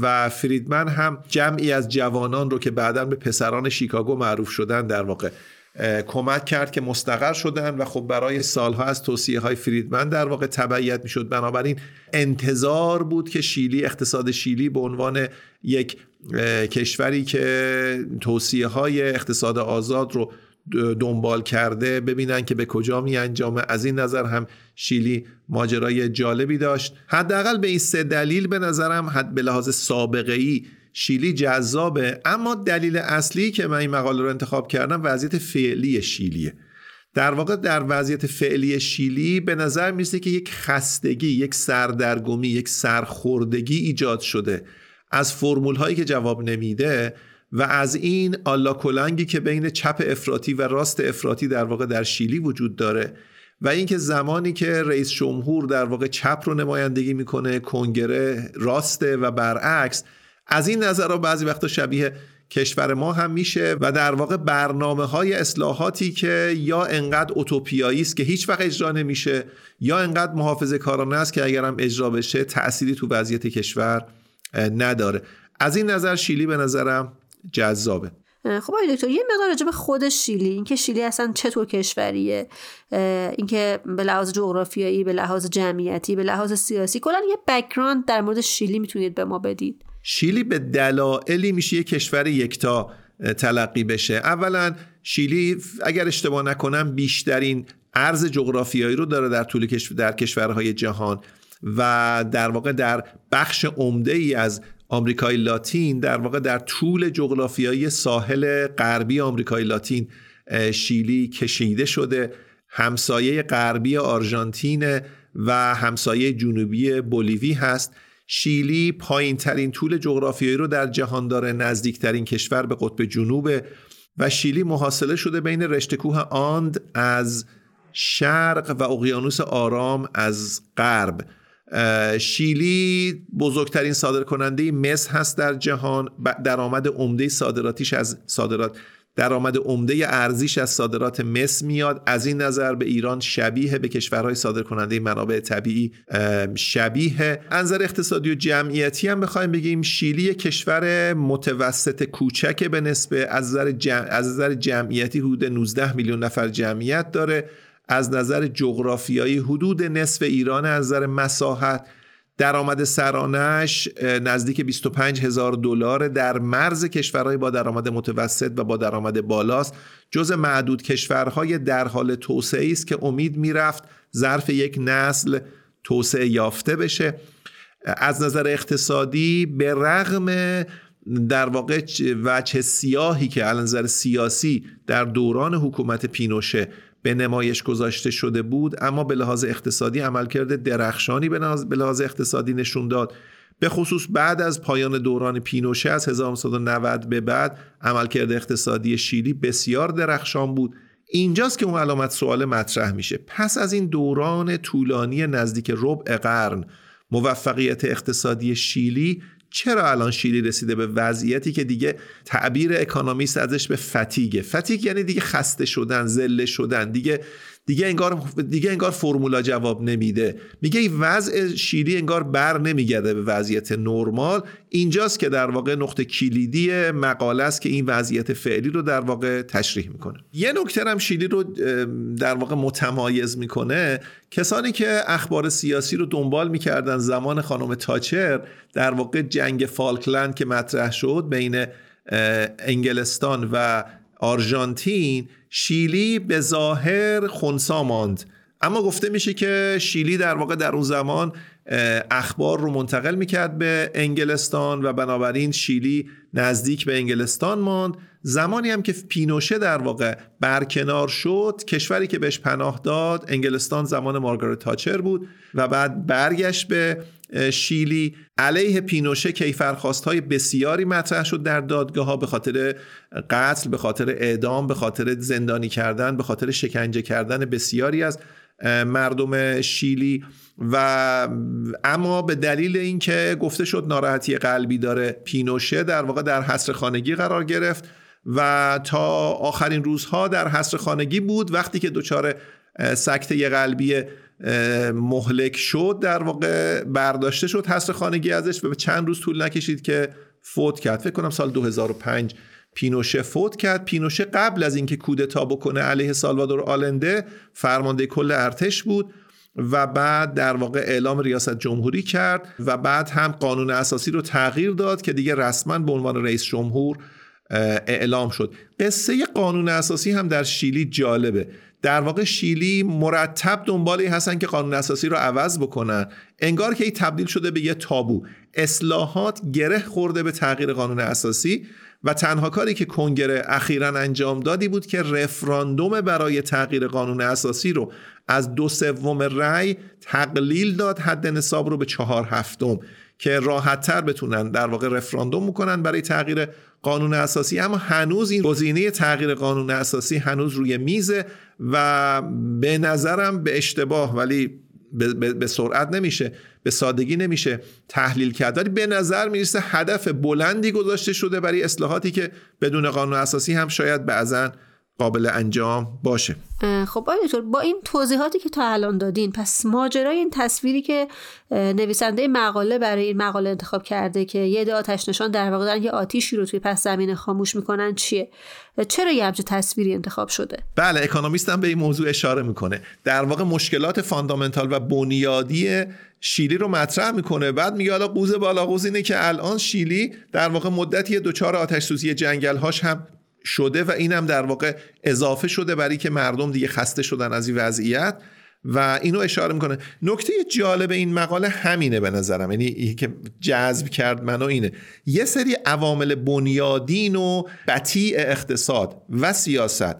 و فریدمن هم جمعی از جوانان رو که بعدا به پسران شیکاگو معروف شدن در واقع کمک کرد که مستقر شدن و خب برای سالها از توصیه های فریدمن در واقع تبعیت می‌شد. بنابراین انتظار بود که شیلی اقتصاد شیلی به عنوان یک کشوری که توصیه های اقتصاد آزاد رو دنبال کرده ببینن که به کجا می انجامه از این نظر هم شیلی ماجرای جالبی داشت. حداقل به این سه دلیل به نظرم حد به لحاظ سابقه ای شیلی جذابه. اما دلیل اصلی که من این مقاله رو انتخاب کردم وضعیت فعلی شیلیه. در واقع در وضعیت فعلی شیلی به نظر می‌رسه که یک خستگی یک سردرگمی یک سرخوردگی ایجاد شده. از فرمول هایی که جواب نمیده و از این آلا کلنگی که بین چپ افراطی و راست افراطی در واقع در شیلی وجود داره و اینکه زمانی که رئیس جمهور در واقع چپ رو نمایندگی می‌کنه کنگره راسته و برعکس از این نظر بعضی وقتا شبیه کشور ما هم میشه و در واقع برنامه های اصلاحاتی که یا انقدر اوتوپیایی است که هیچ وقت اجرا نمیشه یا انقدر محافظه کارانه است که اگرم اجرا بشه تأثیری تو وضعیت کشور نداره. از این نظر شیلی به نظرم جذابه. خب آقای دکتر یه مقدار راجع به خود شیلی اینکه شیلی اصلا چطور کشوریه اینکه به لحاظ جغرافیایی به لحاظ جمعیتی به لحاظ سیاسی کلا یه بکراند در مورد شیلی می‌تونید به ما بدید. شیلی به دلایلی میشه یه کشور یکتا تلقی بشه. اولا شیلی اگر اشتباه نکنم بیشترین ارز جغرافیایی رو داره در طول کشور در کشورهای جهان. و در واقع در بخش عمده ای از آمریکای لاتین در واقع در طول جغرافیایی ساحل غربی آمریکای لاتین شیلی کشیده شده. همسایه غربی آرژانتین و همسایه جنوبی بولیوی هست. شیلی پایین ترین طول جغرافیایی رو در جهان داره نزدیکترین کشور به قطب جنوب و شیلی محاصله شده بین رشته کوه آند از شرق و اقیانوس آرام از غرب. شیلی بزرگترین صادر کننده مس هست در جهان. درآمد عمده صادراتیش از صادرات درآمد عمده ارزیش از صادرات مس میاد. از این نظر به ایران شبیه به کشورهای صادر کننده منابع طبیعی شبیه. نظر اقتصادی و جمعیتی هم بخوایم بگیم. شیلی کشور متوسط کوچک به نسبه از نظر, از نظر جمعیتی حدود 19 میلیون نفر جمعیت داره. از نظر جغرافیایی حدود نصف ایران از نظر مساحت درآمد سرانش نزدیک 25 هزار دلار در مرز کشورهای با درآمد متوسط و با درآمد بالاست. جز معدود کشورهای در حال توسعه است که امید می‌رفت ظرف یک نسل توسعه یافته بشه. از نظر اقتصادی به رغم در واقع وجه سیاهی که از نظر سیاسی در دوران حکومت پینوشه به نمایش گذاشته شده بود اما به لحاظ اقتصادی عملکرد درخشانی به لحاظ اقتصادی نشون داد. به خصوص بعد از پایان دوران پینوشه از 1990 به بعد عملکرد اقتصادی شیلی بسیار درخشان بود. اینجاست که اون علامت سوال مطرح میشه. پس از این دوران طولانی نزدیک ربع قرن موفقیت اقتصادی شیلی چرا الان شیلی رسیده به وضعیتی که دیگه تعبیر اکانومیست ازش به فتیگه؟ فتیگ یعنی دیگه خسته شدن زله شدن دیگه دیگه انگار دیگه انگار فرمولا جواب نمیده. میگه وضع شیلی انگار بر نمیگرده به وضعیت نرمال. اینجاست که در واقع نقطه کلیدی مقاله است که این وضعیت فعلی رو در واقع تشریح می‌کنه. یه نکته هم شیلی رو در واقع متمایز می‌کنه. کسانی که اخبار سیاسی رو دنبال می‌کردن زمان خانم تاچر در واقع جنگ فالکلند که مطرح شد بین انگلستان و آرژانتین شیلی به ظاهر خونسا ماند. اما گفته میشه که شیلی در واقع در اون زمان اخبار رو منتقل می‌کرد به انگلستان و بنابراین شیلی نزدیک به انگلستان ماند. زمانی هم که پینوشه در واقع برکنار شد کشوری که بهش پناه داد انگلستان زمان مارگارت تاچر بود و بعد برگشت به شیلی علیه پینوشه کیفرخواست های بسیاری مطرح شد در دادگاه ها به خاطر قتل به خاطر اعدام به خاطر زندانی کردن به خاطر شکنجه کردن بسیاری از مردم شیلی و اما به دلیل اینکه گفته شد ناراحتی قلبی داره پینوشه در واقع در حصر خانگی قرار گرفت و تا آخرین روزها در حصر خانگی بود. وقتی که دچار سکته قلبی مهلک شد در واقع برداشته شد حصر خانگی ازش و به چند روز طول نکشید که فوت کرد. فکر کنم سال 2005 پینوشه فوت کرد. پینوشه قبل از اینکه کودتا بکنه علیه سالوادور آلنده فرمانده کل ارتش بود و بعد در واقع اعلام ریاست جمهوری کرد و بعد هم قانون اساسی رو تغییر داد که دیگه رسما به عنوان رئیس جمهور اعلام شد. قصه قانون اساسی هم در شیلی جالبه. در واقع شیلی مرتب دنبالی هستن که قانون اساسی رو عوض بکنن. انگار که این تبدیل شده به یه تابو. اصلاحات گره خورده به تغییر قانون اساسی و تنها کاری که کنگره اخیرا انجام دادی بود که رفراندوم برای تغییر قانون اساسی رو از دو سوم رأی تقلیل داد حد نصاب رو به چهار هفتم. که راحت تر بتونن در واقع رفراندوم می‌کنن برای تغییر قانون اساسی اما هنوز این گزینه تغییر قانون اساسی هنوز روی میزه و به نظرم به اشتباه ولی به, سرعت نمیشه به سادگی نمیشه تحلیل کرد. ولی به نظر می‌رسه هدف بلندی گذاشته شده برای اصلاحاتی که بدون قانون اساسی هم شاید بعضا قابل انجام باشه. خب آقای با این توضیحاتی که تا الان دادین پس ماجرای این تصویری که نویسنده مقاله برای این مقاله انتخاب کرده که یه عده آتش نشان در واقع دارن یه آتیشی رو توی پس زمین خاموش می‌کنن چیه؟ چرا یه همچه تصویری انتخاب شده؟ بله اکونومیست هم به این موضوع اشاره می‌کنه. در واقع مشکلات fundamental و بنیادی شیلی رو مطرح می‌کنه. بعد میگه حالا قوز بالا قوز اینه که الان شیلی در واقع مدتی دچار آتش سوزی جنگل هاش هم شده و اینم در واقع اضافه شده برای که مردم دیگه خسته شدن از این وضعیت و اینو اشاره می‌کنه. نکته جالب این مقاله همینه به نظرم. یعنی که جذب کرد منو اینه. یه سری عوامل بنیادین و بطیع اقتصاد و سیاست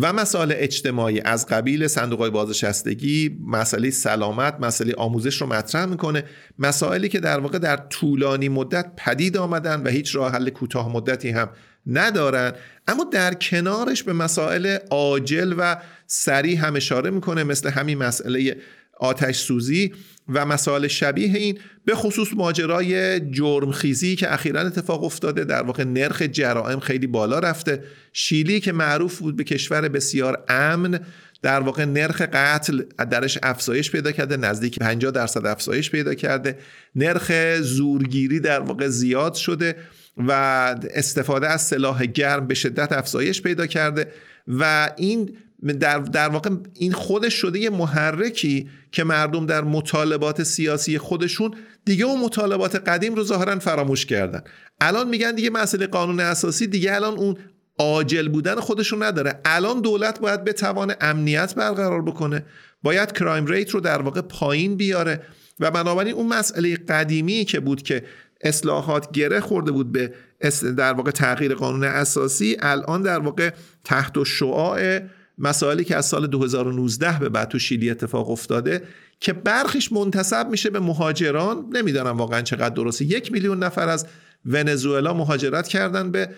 و مسائل اجتماعی از قبیل صندوق های بازنشستگی مسئله سلامت مسئله آموزش رو مطرح می‌کنه. مسائلی که در واقع در طولانی مدت پدید آمدن و هیچ راه حل کوتاه مدتی هم ندارن اما در کنارش به مسائل عاجل و سریع هم اشاره می‌کنه مثل همین مسئله آتش سوزی و مسائل شبیه این به خصوص ماجرای جرمخیزی که اخیرا اتفاق افتاده در واقع نرخ جرائم خیلی بالا رفته. شیلی که معروف بود به کشور بسیار امن در واقع نرخ قتل درش افزایش پیدا کرده نزدیک 50 درصد افزایش پیدا کرده. نرخ زورگیری در واقع زیاد شده. و استفاده از سلاح گرم به شدت افزایش پیدا کرده و این در, در واقع این خودش شده یه محرکی که مردم در مطالبات سیاسی خودشون دیگه اون مطالبات قدیم رو ظاهرا فراموش کردن. الان میگن دیگه مسئله قانون اساسی دیگه الان اون عاجل بودن خودشون نداره. الان دولت باید بتوانه امنیت برقرار بکنه. باید کرایم ریت رو در واقع پایین بیاره. و بنابراین اون مسئله قدیمی که بود که اصلاحات گره خورده بود به در واقع تغییر قانون اساسی الان در واقع تحت شعاع مسائلی که از سال 2019 به بعد تو شیلی اتفاق افتاده که برخیش منتصب میشه به مهاجران. نمی‌دانم واقعا چقدر درسته. یک میلیون نفر از ونزوئلا مهاجرت کردن به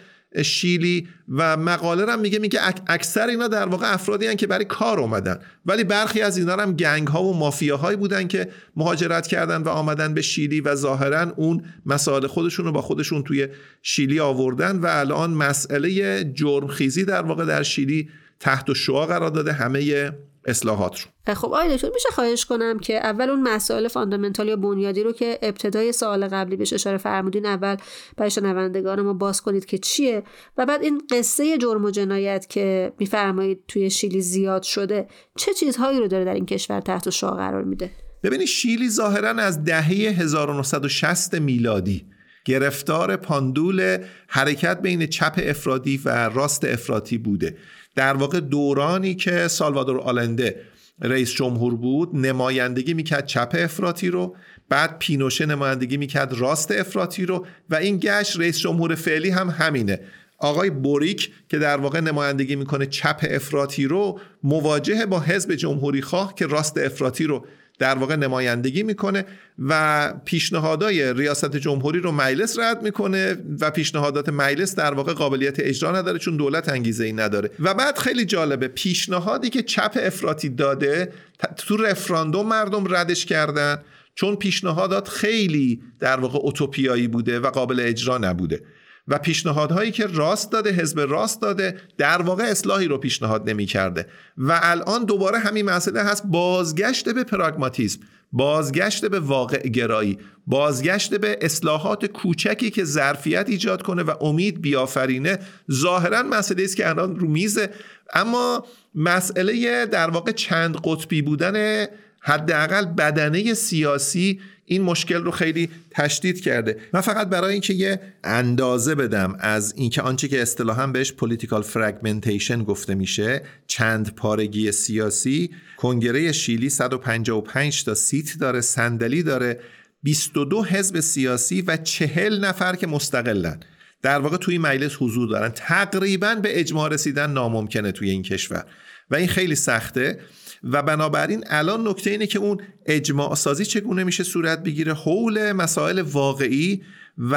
شیلی و مقاله هم میگه میگه اکثر اینا در واقع افرادی هن که برای کار اومدن. ولی برخی از اینا هم گنگ ها و مافیاهایی بودن که مهاجرت کردن و آمدن به شیلی و ظاهرا اون مسائل خودشون رو با خودشون توی شیلی آوردن و الان مسئله جرمخیزی در واقع در شیلی تحت شعا قرار داده. همه اصلاحات رو. خب آقای دکتر میشه خواهش کنم که اول اون مسائل فاندامنتال یا بنیادی رو که ابتدای سوال قبلی بهش اشاره فرمودین اول برای شنوندگان ما باز کنید که چیه و بعد این قصه جرم و جنایت که میفرمایید توی شیلی زیاد شده چه چیزهایی رو داره در این کشور تحت شعا قرار میده؟ ببینید شیلی ظاهرا از دهه 1960 میلادی گرفتار پاندول حرکت بین چپ افرادی و راست افراطی بوده. در واقع دورانی که سالوادور آلنده رئیس جمهور بود نمایندگی می‌کرد چپ افراطی رو بعد پینوشه نمایندگی می‌کرد راست افراطی رو و این گشت رئیس جمهور فعلی هم همینه. آقای بوریک که در واقع نمایندگی می‌کنه چپ افراطی رو مواجه با حزب جمهوری خواه که راست افراطی رو در واقع نمایندگی می‌کنه و پیشنهادهای ریاست جمهوری رو مجلس رد می‌کنه و پیشنهادات مجلس در واقع قابلیت اجرا نداره چون دولت انگیزه ای نداره. و بعد خیلی جالبه پیشنهادی که چپ افراطی داده تو رفراندوم مردم ردش کردن چون پیشنهادات خیلی در واقع اوتوپیایی بوده و قابل اجرا نبوده. و پیشنهادهایی که راست داده حزب راست داده در واقع اصلاحی رو پیشنهاد نمی کرده و الان دوباره همین مسئله هست بازگشت به پراگماتیسم بازگشت به واقع گرایی بازگشت به اصلاحات کوچکی که ظرفیت ایجاد کنه و امید بیافرینه ظاهرا مسئله است که الان رو میزه اما مسئله در واقع چند قطبی بودن حداقل بدنه سیاسی این مشکل رو خیلی تشدید کرده. من فقط برای اینکه یه اندازه بدم از اینکه آنچه که اصطلاحا بهش political fragmentation گفته میشه چند پارگی سیاسی کنگره شیلی 155 تا سیت داره صندلی داره 22 حزب سیاسی و 40 نفر که مستقلن. در واقع توی مجلس حضور دارن. تقریبا به اجماع رسیدن ناممکنه توی این کشور. و این خیلی سخته. و بنابراین الان نکته اینه که اون اجماع سازی چگونه میشه صورت بگیره حول مسائل واقعی و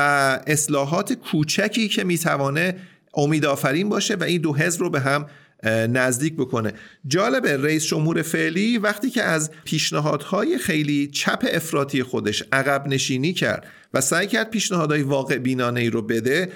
اصلاحات کوچکی که می‌توانه امیدآفرین باشه و این دو حزب رو به هم نزدیک بکنه. جالبه رئیس جمهور فعلی وقتی که از پیشنهادهای خیلی چپ افراطی خودش عقب نشینی کرد و سعی کرد پیشنهادهای واقع بینانه ای رو بده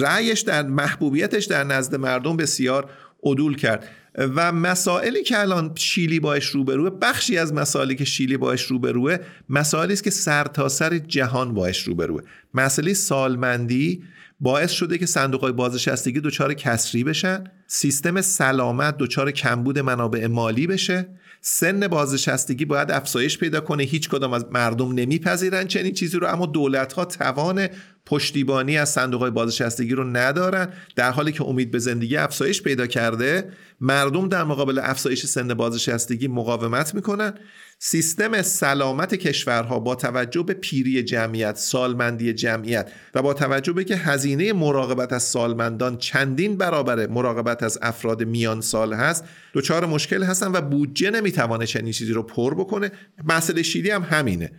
رأیش در محبوبیتش در نزد مردم بسیار عدول کرد. و مسائلی که الان شیلی باش روبروه بخشی از مسائلی که شیلی باش روبروه مسائلی است که سرتاسر سر جهان باش روبروه. مسئله سالمندی باعث شده که صندوق های بازنشستگی دچار کسری بشن سیستم سلامت دچار کمبود منابع مالی بشه سن بازنشستگی باید افزایش پیدا کنه هیچ کدام از مردم نمیپذیرن چنین چیزی رو اما دولت ها توان پشتیبانی از صندوق های بازنشستگی رو ندارن در حالی که امید به زندگی افزایش پیدا کرده مردم در مقابل افزایش سن بازنشستگی مقاومت می‌کنن. سیستم سلامت کشورها با توجه به پیری جمعیت سالمندی جمعیت و با توجه به که هزینه مراقبت از سالمندان چندین برابر مراقبت از افراد میان سال هست دچار مشکل هستن و بودجه نمی‌توانه چنین چیزی رو پر بکنه. مسئله شیلی هم همینه.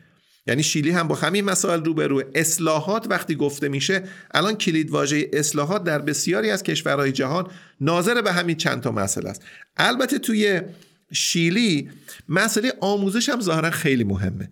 یعنی شیلی هم با همین مسائل روبرو. اصلاحات وقتی گفته میشه الان کلید واژه اصلاحات در بسیاری از کشورهای جهان ناظر به همین چند تا مسئله است. البته توی شیلی مسئله آموزش هم ظاهرا خیلی مهمه.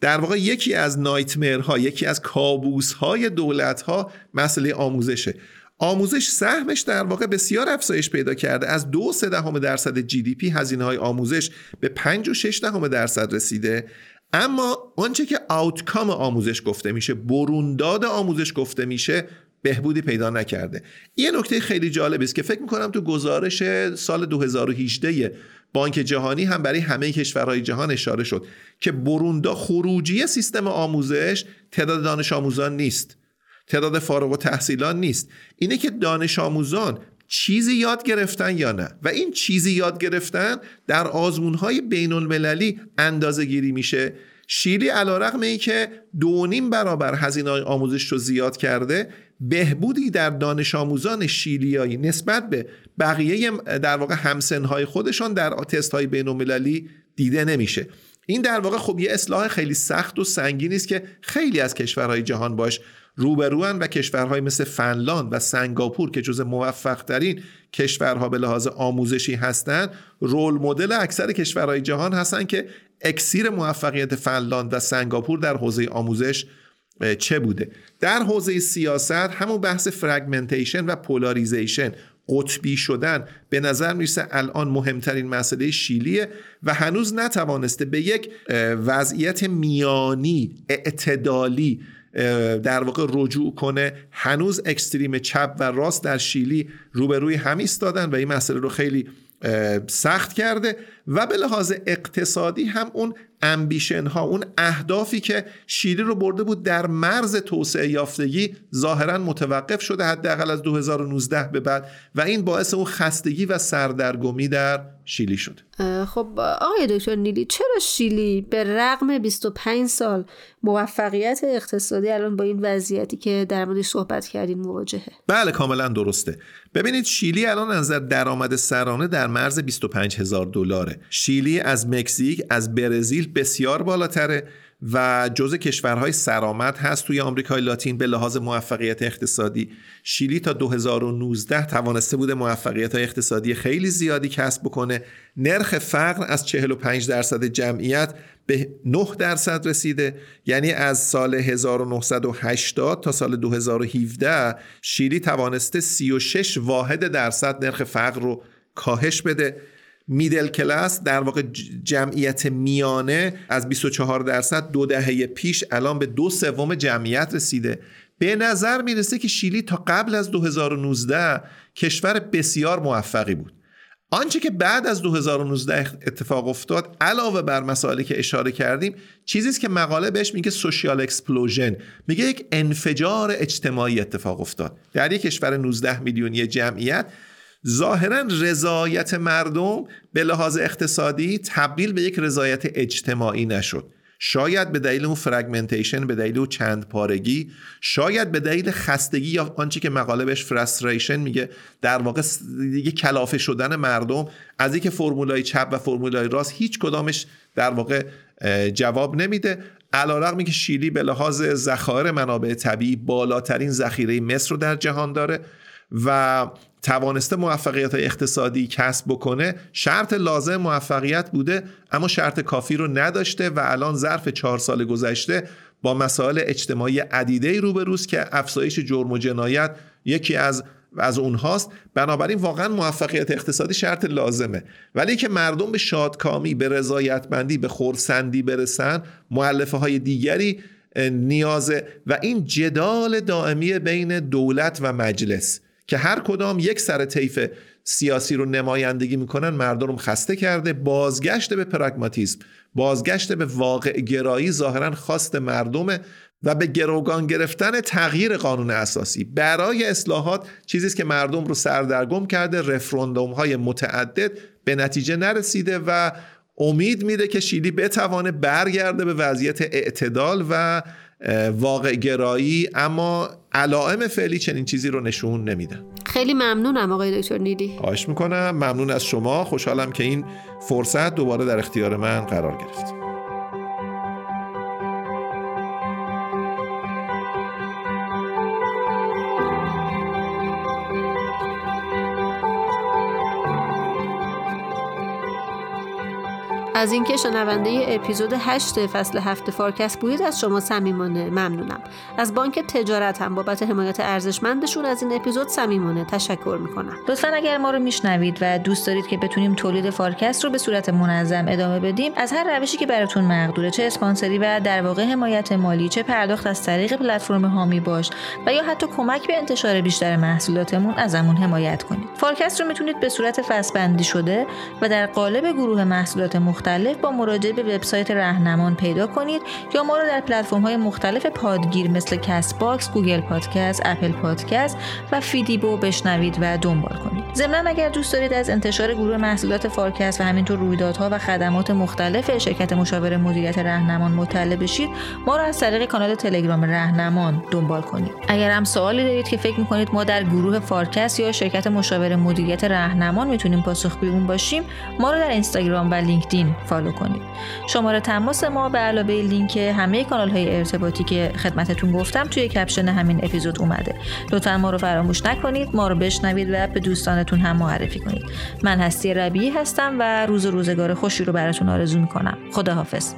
در واقع یکی از نایتمرها یکی از کابوس های دولت ها مسئله آموزشه. آموزش سهمش در واقع بسیار افزایش پیدا کرده. از دو سه دهم درصد جی دی پی هزینه های آموزش به 5 و 6 دهم درصد رسیده. اما آنچه که آوتکام آموزش گفته میشه برونداد آموزش گفته میشه بهبودی پیدا نکرده. یه نکته خیلی جالب است که فکر می‌کنم تو گزارش سال 2018 بانک جهانی هم برای همه کشورهای جهان اشاره شد که بروندا خروجی سیستم آموزش تعداد دانش آموزان نیست. تعداد فارغ و تحصیلان نیست. اینه که دانش آموزان چیزی یاد گرفتن یا نه. و این چیزی یاد گرفتن در آزمونهای بین المللی اندازه گیری میشه. شیلی علا رقم ای که دونیم برابر هزینه آموزش رو زیاد کرده بهبودی در دانش آموزان شیلیایی نسبت به بقیه در واقع همسنهای خودشان در تست های بین المللی دیده نمیشه. این در واقع خب یه اصلاح خیلی سخت و سنگینی است که خیلی از کشورهای جهان باش روبروان و کشورهای مثل فنلاند و سنگاپور که جز موفق ترین کشورها به لحاظ آموزشی هستند role model اکثر کشورهای جهان هستند که اکسیر موفقیت فنلاند و سنگاپور در حوزه آموزش چه بوده؟ در حوزه سیاست همون بحث fragmentation و polarization قطبی شدن به نظر می‌رسه الان مهمترین مسئله شیلیه و هنوز نتوانسته به یک وضعیت میانی اعتدالی در واقع رجوع کنه. هنوز اکستریم چپ و راست در شیلی روبروی هم ایستادن و این مسئله رو خیلی سخت کرده. و به لحاظ اقتصادی هم اون امبیشن ها اون اهدافی که شیلی رو برده بود در مرز توسعه یافتگی ظاهرا متوقف شده حداقل از 2019 به بعد و این باعث اون خستگی و سردرگمی در شیلی شد. خب آقای دکتر نیلی چرا شیلی به رغم 25 سال موفقیت اقتصادی الان با این وضعیتی که در موردش صحبت کردیم مواجهه؟ بله کاملا درسته. ببینید شیلی الان از نظر درآمد سرانه در مرز 25 هزار دلاره. شیلی از مکزیک از برزیل بسیار بالاتره و جزء کشورهای سرآمد هست توی آمریکای لاتین به لحاظ موفقیت اقتصادی. شیلی تا 2019 توانسته بوده موفقیت های اقتصادی خیلی زیادی کسب بکنه. نرخ فقر از 45 درصد جمعیت به 9 درصد رسیده. یعنی از سال 1980 تا سال 2017 شیلی توانسته 36 واحد درصد نرخ فقر رو کاهش بده. میدل کلاس در واقع جمعیت میانه از 24 درصد دو دهه پیش الان به دو سوم جمعیت رسیده. به نظر می‌رسه که شیلی تا قبل از 2019 کشور بسیار موفقی بود. آنچه که بعد از 2019 اتفاق افتاد علاوه بر مسائلی که اشاره کردیم چیزی است که مقاله بهش میگه social explosion میگه یک انفجار اجتماعی اتفاق افتاد. در یک کشور 19 میلیونی جمعیت ظاهرا رضایت مردم به لحاظ اقتصادی تبدیل به یک رضایت اجتماعی نشد. شاید به دلیل اون fragmentation به دلیل اون چند پارگی شاید به دلیل خستگی یا آنچه که مقاله بهش فرستریشن میگه در واقع دیگه کلافه شدن مردم از اینکه فرمولای چپ و فرمولای راست هیچ کدامش در واقع جواب نمیده. علیرغم که شیلی به لحاظ ذخایر منابع طبیعی بالاترین ذخیره مصر رو در جهان داره. و توانسته موفقیت های اقتصادی کسب بکنه شرط لازم موفقیت بوده اما شرط کافی رو نداشته و الان ظرف چهار سال گذشته با مسائل اجتماعی عدیده روبروست که افزایش جرم و جنایت یکی از از اونهاست. بنابراین واقعا موفقیت اقتصادی شرط لازمه. ولی که مردم به شادکامی به رضایتمندی به خورسندی برسن معلفه های دیگری نیازه. و این جدال دائمی بین دولت و مجلس. که هر کدام یک سر طیف سیاسی رو نمایندگی می‌کنن مردم رو خسته کرده. بازگشت به پراگماتیسم بازگشت به واقع گرایی ظاهرا خواست مردمه و به گروگان گرفتن تغییر قانون اساسی. برای اصلاحات چیزی است که مردم رو سردرگم کرده رفراندوم های متعدد به نتیجه نرسیده و امید میده که شیلی بتوانه برگرده به وضعیت اعتدال و واقع گرایی. اما علائم فعلی چنین چیزی رو نشون نمیدن. خیلی ممنونم آقای دکتر نیلی. خواهش می‌کنم. ممنون از شما. خوشحالم که این فرصت دوباره در اختیار من قرار گرفت. از اینکه شنونده اپیزود 8 فصل هفت فارکست بودید از شما صمیمانه ممنونم. از بانک تجارت هم بابت حمایت ارزشمندشون از این اپیزود صمیمانه تشکر می‌کنم. لطفا اگر ما رو میشنوید و دوست دارید که بتونیم تولید فارکست رو به صورت منظم ادامه بدیم از هر روشی که براتون مقدوره چه اسپانسری و در واقع حمایت مالی چه پرداخت از طریق پلتفرم حامی باش و یا حتی کمک به انتشار بیشتر محصولاتمون ازمون حمایت کنید. فارکست رو می‌تونید به صورت فصل شده و در قالب گروه محصولات مختلف مختلف با مراجعه به وبسایت رهنمان پیدا کنید یا ما رو در پلتفرم های مختلف پادگیر مثل Castbox، Google Podcast، Apple Podcast و فیدیبو بشنوید و دنبال کنید. ضمن اگر دوست دارید از انتشار گروه محصولات فارکست و همینطور رویدادها و خدمات مختلف شرکت مشاور مدیریت رهنمان مطلع بشید ما رو از طریق کانال تلگرام رهنمان دنبال کنید اگر هم سوالی دارید که فکر می‌کنید ما در گروه فارکست یا شرکت مشاور مدیریت رهنمان می‌تونیم پاسخگوی باشیم ما رو در اینستاگرام و لینکدین follow کنید. شماره تماس ما به علاوه لینک همه کانال های ارتباطی که خدمتتون گفتم توی caption همین اپیزود اومده. لطفا ما رو فراموش نکنید ما رو بشنوید و به دوستانتون هم معرفی کنید. من هستی ربیعی هستم و روز و روزگار خوشی رو براتون آرزو می‌کنم. خداحافظ.